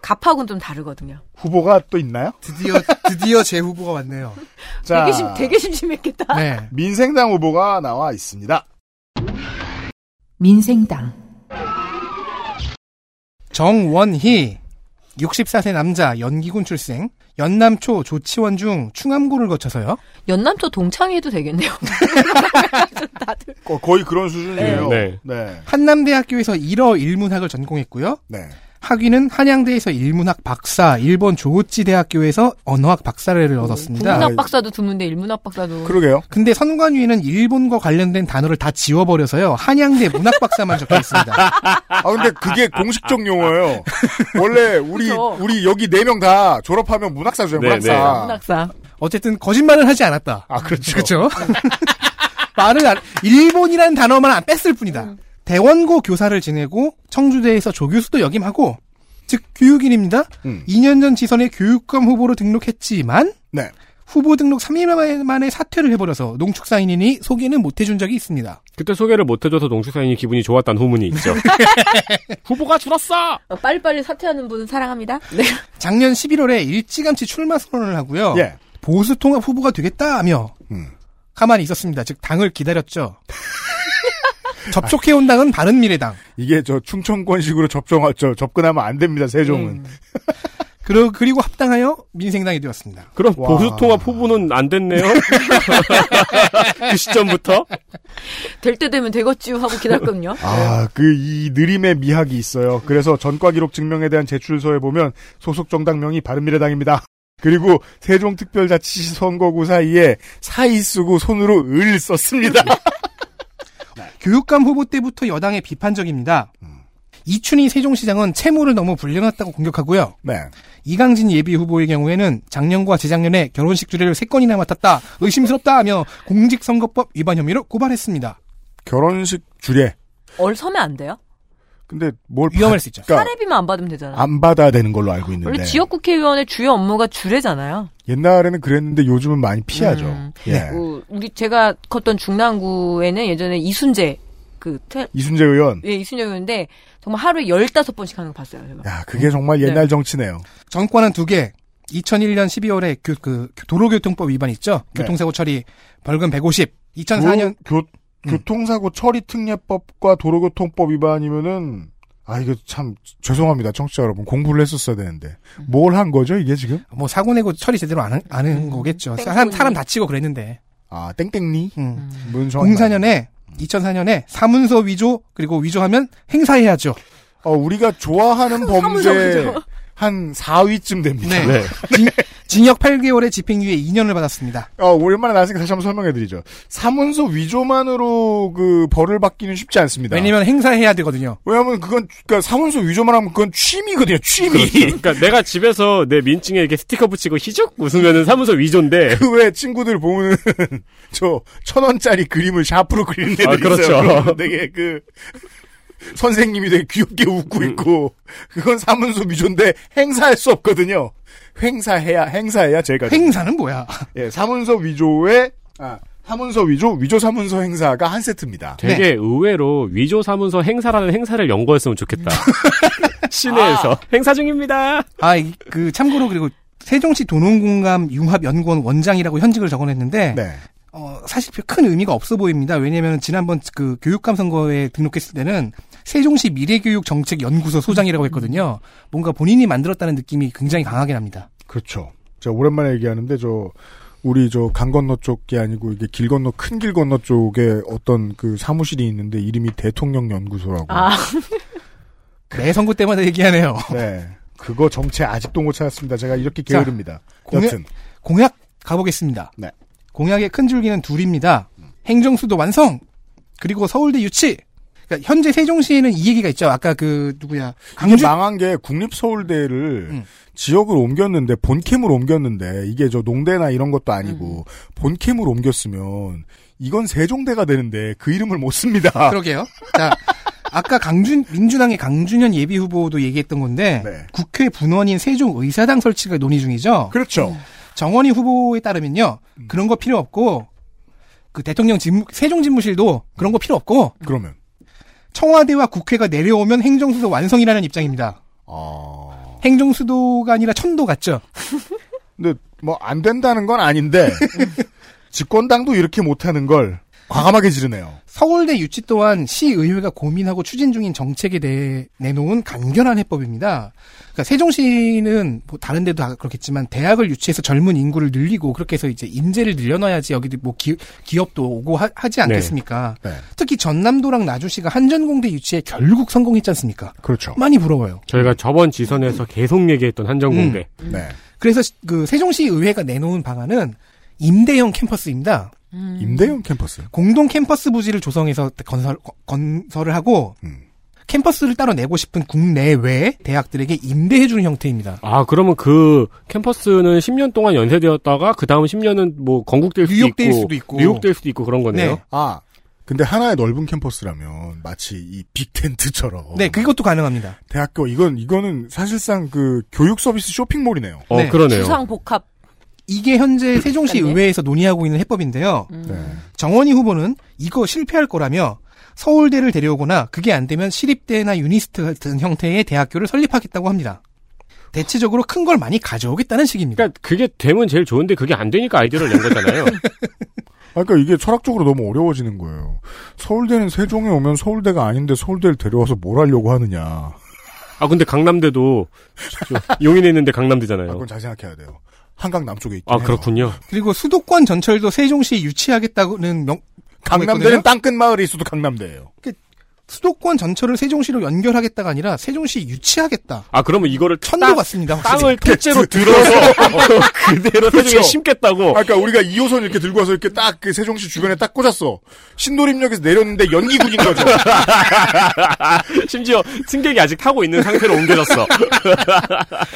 갑하고는 좀 다르거든요. 후보가 또 있나요? 드디어 드디어 제 후보가 왔네요. 자 되게, 심, 되게 심심했겠다. 네. 민생당 후보가 나와 있습니다. 민생당, 정원희 64세 남자 연기군 출생 연남초 조치원 중 충암고를 거쳐서요. 연남초 동창회도 되겠네요. 다들. 거, 거의 그런 수준이에요. 네. 네. 한남대학교에서 1어 일문학을 전공했고요. 네. 학위는 한양대에서 일문학 박사, 일본 조우치 대학교에서 언어학 박사를 얻었습니다. 국문학 박사도 드문데 일문학 박사도. 그러게요. 근데 선관위에는 일본과 관련된 단어를 다 지워버려서요. 한양대 문학 박사만 적혀 있습니다. 아 근데 그게 공식적 용어예요. 원래 우리 그쵸. 우리 여기 네 명 다 졸업하면 문학사죠. 네, 문학사. 네. 문학사. 어쨌든 거짓말은 하지 않았다. 아 그렇죠. 그렇죠. 말을 안, 일본이라는 단어만 안 뺐을 뿐이다. 대원고 교사를 지내고 청주대에서 조교수도 역임하고 즉 교육인입니다. 음. 2년 전 지선에 교육감 후보로 등록했지만 네. 후보 등록 3일 만에 사퇴를 해버려서 농축사인이니 소개는 못 해준 적이 있습니다. 그때 소개를 못 해줘서 농축사인이 기분이 좋았다는 후문이 있죠. 후보가 줄었어. 어, 빨리빨리 사퇴하는 분은 사랑합니다. 네. 작년 11월에 일찌감치 출마 선언을 하고요. 예. 보수 통합 후보가 되겠다 하며 음. 가만히 있었습니다. 즉 당을 기다렸죠. 접촉해 온 당은 바른 미래당. 이게 저 충청권식으로 접종 저 접근하면 안 됩니다. 세종은. 음. 그러, 그리고 합당하여 민생당이 되었습니다. 그럼 와. 보수 통합 후보는 안 됐네요. 그 시점부터. 될 때 되면 되겠지요 하고 기다렸거든요. 아, 그 이 느림의 미학이 있어요. 그래서 전과 기록 증명에 대한 제출서에 보면 소속 정당명이 바른미래당입니다. 그리고 세종특별자치시 선거구 사이에 사이 쓰고 손으로 을 썼습니다. 교육감 후보 때부터 여당의 비판적입니다. 이춘희 세종시장은 채무를 너무 불려놨다고 공격하고요. 네. 이강진 예비 후보의 경우에는 작년과 재작년에 결혼식 주례를 3건이나 맡았다. 의심스럽다 하며 공직선거법 위반 혐의로 고발했습니다. 결혼식 주례. 얼 서면 안 돼요? 근데 뭘 위험할 받- 수 있죠. 그러니까 사례비만 안 받으면 되잖아요. 안 받아야 되는 걸로 알고 있는데. 원래 지역국회의원의 주요 업무가 주례잖아요. 옛날에는 그랬는데 요즘은 많이 피하죠. 음. 예. 어, 우리 제가 컸던 중랑구에는 예전에 이순재 그 태, 이순재 의원. 예, 이순재 의원인데 정말 하루에 15번씩 하는 거 봤어요, 제가. 야, 그게 정말 옛날 정치네요. 정권은 두 개. 2001년 12월에 그, 그 도로교통법 위반 있죠. 네. 교통사고 처리 벌금 150. 2004년 교, 음. 교통사고 처리 특례법과 도로교통법 위반이면은 아 이거 참 죄송합니다 청취자 여러분 공부를 했었어야 되는데 뭘한 거죠 이게 지금 뭐 사고 내고 처리 제대로 안, 한- 안한 거겠죠. 땡땡이. 사람, 사람 다치고 그랬는데. 아 땡땡니 음. 무슨 정확히 04년에 2004년에 사문서 위조 그리고 위조하면 행사해야죠. 어 우리가 좋아하는 범죄. 한 4위쯤 됩니다. 네. 네. 징, 징역 8개월에 집행유예 2년을 받았습니다. 어 오랜만에 나왔으니까 다시 한번 설명해드리죠. 사문서 위조만으로 그 벌을 받기는 쉽지 않습니다. 왜냐면 행사해야 되거든요. 왜냐면 그건 그러니까 사문서 위조만 하면 그건 취미거든요. 취미. 그러니까 내가 집에서 내 민증에 이렇게 스티커 붙이고 희죽 웃으면은 사무소 위조인데. 그외 친구들 보면은 저 천 원짜리 그림을 샤프로 그리는 애들 아, 그렇죠. 있어요. 되게 그 선생님이 되게 귀엽게 웃고 있고 그건 사문서 위조인데 행사할 수 없거든요. 행사해야 행사해야 제가 행사는 뭐야? 예 사문서 위조에 아 사문서 위조 위조 사문서 행사가 한 세트입니다. 되게 의외로 위조 사문서 행사라는 행사를 연거했으면 좋겠다. 시내에서 행사 중입니다. 아, 이- 그 참고로 그리고 세종시 도농공감 융합연구원 원장이라고 현직을 적어냈는데 네. 어, 사실 큰 의미가 없어 보입니다. 왜냐면 지난번 그 교육감 선거에 등록했을 때는 세종시 미래교육정책연구소 소장이라고 했거든요. 뭔가 본인이 만들었다는 느낌이 굉장히 강하게 납니다. 그렇죠. 제가 오랜만에 얘기하는데 저 우리 저 강 건너 쪽이 아니고 이게 길 건너 큰 길 건너 쪽에 어떤 그 사무실이 있는데 이름이 대통령 연구소라고. 아, 매 선거 때마다 얘기하네요. 네. 그거 정체 아직도 못 찾았습니다. 제가 이렇게 자, 게으릅니다. 공약- 여튼 공약 가보겠습니다. 네. 공약의 큰 줄기는 둘입니다. 행정수도 완성! 그리고 서울대 유치! 그러니까 현재 세종시에는 이 얘기가 있죠. 아까 그, 누구야. 이게 강주, 망한 게 국립 서울대를 음. 지역을 옮겼는데 본캠을 옮겼는데 이게 저 농대나 이런 것도 아니고 음. 본캠을 옮겼으면 이건 세종대가 되는데 그 이름을 못 씁니다. 그러게요. 자, 아까 강준, 민주당의 강준현 예비 후보도 얘기했던 건데, 네. 국회 분원인 세종 의사당 설치가 논의 중이죠. 그렇죠. 정원희 후보에 따르면요, 그런 거 필요 없고, 그 대통령 집무, 세종 집무실도 그런 거 필요 없고, 그러면 청와대와 국회가 내려오면 행정수도 완성이라는 입장입니다. 아 행정수도가 아니라 천도 같죠? 근데 뭐 안 된다는 건 아닌데 집권당도 이렇게 못하는 걸 과감하게 지르네요. 서울대 유치 또한 시의회가 고민하고 추진 중인 정책에 대해 내놓은 간결한 해법입니다. 그러니까 세종시는 뭐 다른 데도 다 그렇겠지만 대학을 유치해서 젊은 인구를 늘리고 그렇게 해서 이제 인재를 늘려놔야지 여기도 뭐 기, 기업도 오고 하, 지 않겠습니까? 네, 특히 전남도랑 나주시가 한전공대 유치에 결국 성공했지 않습니까? 그렇죠. 많이 부러워요. 저희가 저번 지선에서 계속 얘기했던 한정공대. 네, 그래서 시- 그 세종시 의회가 내놓은 방안은 임대형 캠퍼스입니다. 임대형 캠퍼스. 공동 캠퍼스 부지를 조성해서 건설 건설을 하고 음. 캠퍼스를 따로 내고 싶은 국내외 대학들에게 임대해주는 형태입니다. 아, 그러면 그 캠퍼스는 10년 동안 연세되었다가 그 다음 10년은 뭐 건국될 수도 뉴욕될 있고, 수도 있고. 뉴욕될 수도 있고 그런 거네요. 네. 아 근데 하나의 넓은 캠퍼스라면 마치 이 빅텐트처럼 네, 그것도 가능합니다. 대학교 이건 이거는 사실상 그 교육 서비스 쇼핑몰이네요. 어, 네. 그러네요. 주상 복합. 이게 현재 세종시 맞네. 의회에서 논의하고 있는 해법인데요. 음. 네. 정원희 후보는 이거 실패할 거라며 서울대를 데려오거나 그게 안 되면 시립대나 유니스트 같은 형태의 대학교를 설립하겠다고 합니다. 대체적으로 큰 걸 많이 가져오겠다는 식입니다. 그러니까 그게 되면 제일 좋은데 그게 안 되니까 아이디어를 낸 거잖아요. 아, 그러니까 이게 철학적으로 너무 어려워지는 거예요. 서울대는 세종에 오면 서울대가 아닌데 서울대를 데려와서 뭘 하려고 하느냐. 아, 근데 강남대도 저 용인에 있는데 아, 강남대잖아요. 그건 잘 생각해야 돼요. 한강 남쪽에 있긴 아, 해요. 그렇군요. 그리고 수도권 전철도 세종시에 유치하겠다는 명, 강남대는 땅끝 마을에 있어도 강남대예요. 수도권 전철을 세종시로 연결하겠다가 아니라 세종시 유치하겠다. 아, 그러면 이거를 천도 땅, 같습니다. 확실히. 땅을 토째로 드- 들어서 그대로 세종에 그렇죠. 심겠다고. 아까 우리가 2호선 이렇게 들고 와서 이렇게 딱 그 세종시 주변에 딱 꽂았어. 신도림역에서 내렸는데 연기군인 거죠. 심지어 승객이 아직 타고 있는 상태로 옮겨졌어.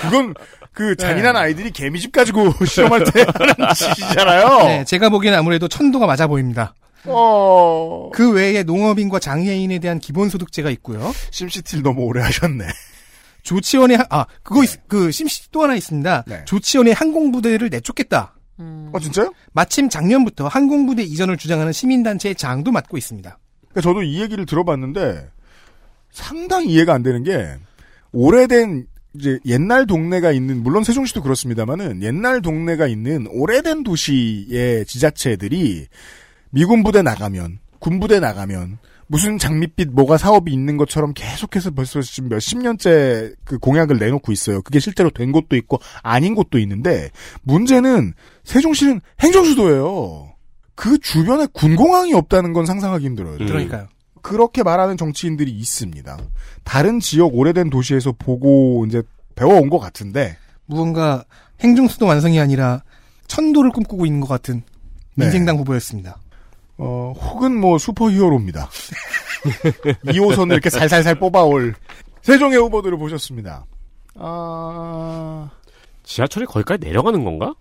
그건 그 잔인한 아이들이 개미집 가지고 시험할 때 하는 짓이잖아요. 네, 제가 보기에는 아무래도 천도가 맞아 보입니다. 어. 그 외에 농업인과 장애인에 대한 기본소득제가 있고요. 심시티를 너무 오래 하셨네. 조치원의 하- 아 그거 있- 그 심시 또 하나 있습니다. 네. 조치원의 항공부대를 내쫓겠다. 음. 아 진짜요? 마침 작년부터 항공부대 이전을 주장하는 시민단체의 장도 맡고 있습니다. 그러니까 저도 이 얘기를 들어봤는데 상당히 이해가 안 되는 게 오래된 이제 옛날 동네가 있는 물론 세종시도 그렇습니다만은 옛날 동네가 있는 오래된 도시의 지자체들이 미군 부대 나가면 군부대 나가면 무슨 장밋빛 뭐가 사업이 있는 것처럼 계속해서 벌써 지금 몇십 년째 그 공약을 내놓고 있어요. 그게 실제로 된 곳도 있고 아닌 곳도 있는데 문제는 세종시는 행정수도예요. 그 주변에 군공항이 없다는 건 상상하기 힘들어요. 음. 그러니까요. 그렇게 말하는 정치인들이 있습니다. 다른 지역 오래된 도시에서 보고 이제 배워온 것 같은데 무언가 행정수도 완성이 아니라 천도를 꿈꾸고 있는 것 같은 네. 민생당 후보였습니다. 어 혹은 뭐 슈퍼히어로입니다. 2호선을 이렇게 살살살 뽑아올 세종의 후보들을 보셨습니다. 아 지하철이 거기까지 내려가는 건가?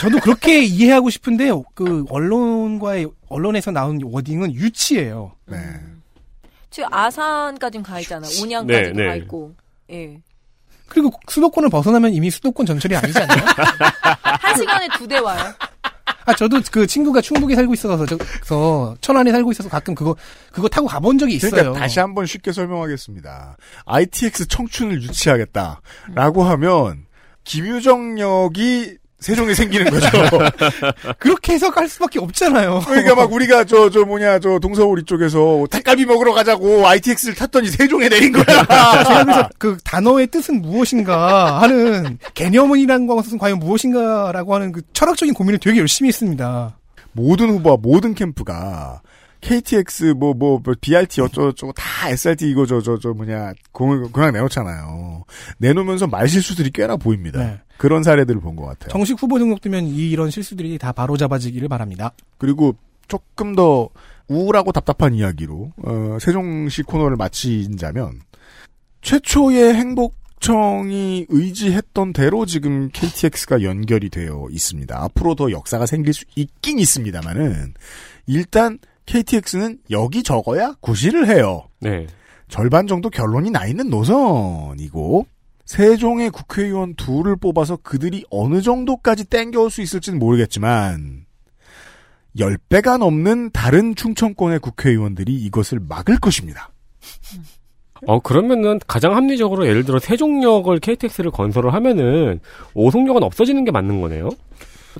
저도 그렇게 이해하고 싶은데 그 언론과의 언론에서 나온 워딩은 유치예요. 네. 지금 아산까지는 가 있잖아. 네, 네. 가 있고. 예. 그리고 수도권을 벗어나면 이미 수도권 전철이 아니지 않나요? 한 시간에 두 대 와요. 아 저도 그 친구가 충북에 살고 있어서 저, 저 천안에 살고 있어서 가끔 그거 그거 타고 가본 적이 있어요. 그러니까 다시 한번 쉽게 설명하겠습니다. ITX 청춘을 유치하겠다라고 하면 김유정역이 세종에 생기는 거죠. 그렇게 해석할 수밖에 없잖아요. 그러니까 막 우리가 저, 저 뭐냐, 저 동서울 이쪽에서 닭갈비 먹으러 가자고 ITX를 탔더니 세종에 내린 거야. 제가 그래서 그 단어의 뜻은 무엇인가 하는 개념이라는 것은 과연 무엇인가라고 하는 그 철학적인 고민을 되게 열심히 했습니다. 모든 후보와 모든 캠프가 KTX 뭐뭐 BRT 어쩌고저쩌고 다 SRT 이거 저 저저 뭐냐 공, 공약 내놓잖아요. 내놓으면서 말 실수들이 꽤나 보입니다. 네. 그런 사례들을 본 것 같아요. 정식 후보 등록되면 이 이런 실수들이 다 바로 잡아지기를 바랍니다. 그리고 조금 더 우울하고 답답한 이야기로 어, 세종시 코너를 마치자면 최초의 행복청이 의지했던 대로 지금 KTX가 연결이 되어 있습니다. 앞으로 더 역사가 생길 수 있긴 있습니다만은 일단 KTX는 여기 적어야 구실을 해요. 네. 절반 정도 결론이 나 있는 노선이고 세종의 국회의원 둘을 뽑아서 그들이 어느 정도까지 땡겨올 수 있을지는 모르겠지만 10배가 넘는 다른 충청권의 국회의원들이 이것을 막을 것입니다. 어, 그러면은 가장 합리적으로 예를 들어 세종역을 KTX를 건설을 하면은 오송역은 없어지는 게 맞는 거네요?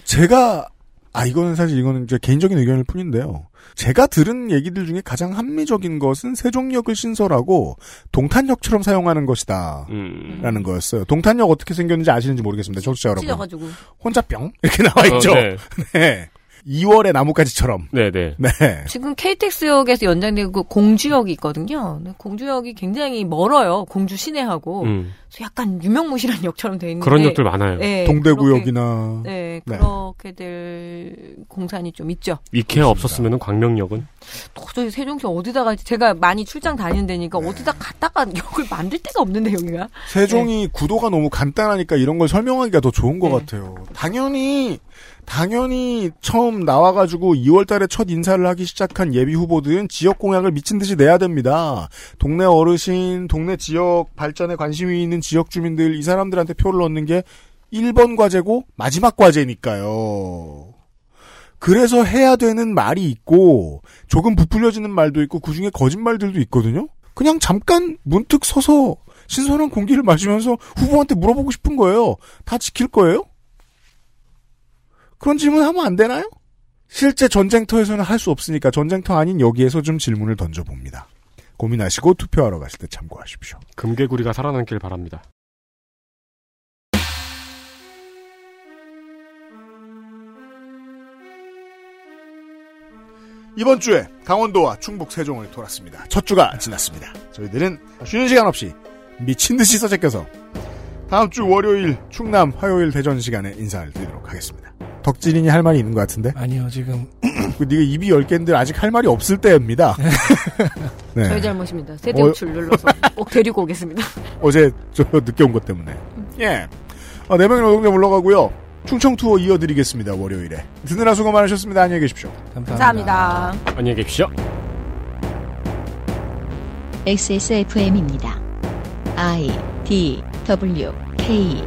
제가 아 이거는 사실 이거는 제 개인적인 의견일 뿐인데요. 제가 들은 얘기들 중에 가장 합리적인 것은 세종역을 신설하고 동탄역처럼 사용하는 것이다. 음. 라는 거였어요. 동탄역 어떻게 생겼는지 아시는지 모르겠습니다. 청취자 여러분. 찢어가지고. 혼자 뿅 이렇게 나와 있죠. 어, 네. 네. 2월의 나뭇가지처럼. 네네. 네. 지금 KTX역에서 연장된 그 공주역이 있거든요. 공주역이 굉장히 멀어요. 공주 시내하고. 음. 약간 유명무실한 역처럼 돼 있는데. 그런 역들 많아요. 네, 동대구역이나 그렇게, 네, 네. 그렇게 될 공산이 좀 있죠. 이케아 없었으면 광명역은 도저히 세종시 어디다 갈지 제가 많이 출장 다니는 데니까 네. 어디다 갔다가 역을 만들 데가 없는데 여기가. 세종이 구도가 너무 간단하니까 이런 걸 설명하기가 더 좋은 것 네. 같아요. 당연히 당연히 처음 나와가지고 2월달에 첫 인사를 하기 시작한 예비 후보들은 지역 공약을 미친 듯이 내야 됩니다. 동네 어르신, 동네 지역 발전에 관심이 있는 지역 주민들 이 사람들한테 표를 얻는 게 1번 과제고 마지막 과제니까요. 그래서 해야 되는 말이 있고 조금 부풀려지는 말도 있고 그중에 거짓말들도 있거든요. 그냥 잠깐 문득 서서 신선한 공기를 마시면서 후보한테 물어보고 싶은 거예요. 다 지킬 거예요? 그런 질문 하면 안 되나요? 실제 전쟁터에서는 할 수 없으니까 전쟁터 아닌 여기에서 좀 질문을 던져봅니다. 고민하시고 투표하러 가실 때 참고하십시오. 금개구리가 살아남길 바랍니다. 이번 주에 강원도와 충북 세종을 돌았습니다. 첫 주가 지났습니다. 저희들은 쉬는 시간 없이 미친 듯이 써제껴서 다음 주 월요일 충남 화요일 대전 시간에 인사를 드리도록 하겠습니다. 덕질인이 할 말이 있는 것 같은데? 아니요, 지금 그 네가 입이 열 개인데 아직 할 말이 없을 때입니다. 네. 저희 잘못입니다. 세대우출 눌러서 꼭 데리고 오겠습니다. 어제 저 늦게 온 것 때문에. 예. 어, 네 명의 노동자 물러가고요. 충청 투어 이어드리겠습니다. 월요일에. 듣느라 수고 많으셨습니다. 안녕히 계십시오. 감사합니다. 안녕히 계십시오. XSFM입니다. I D W K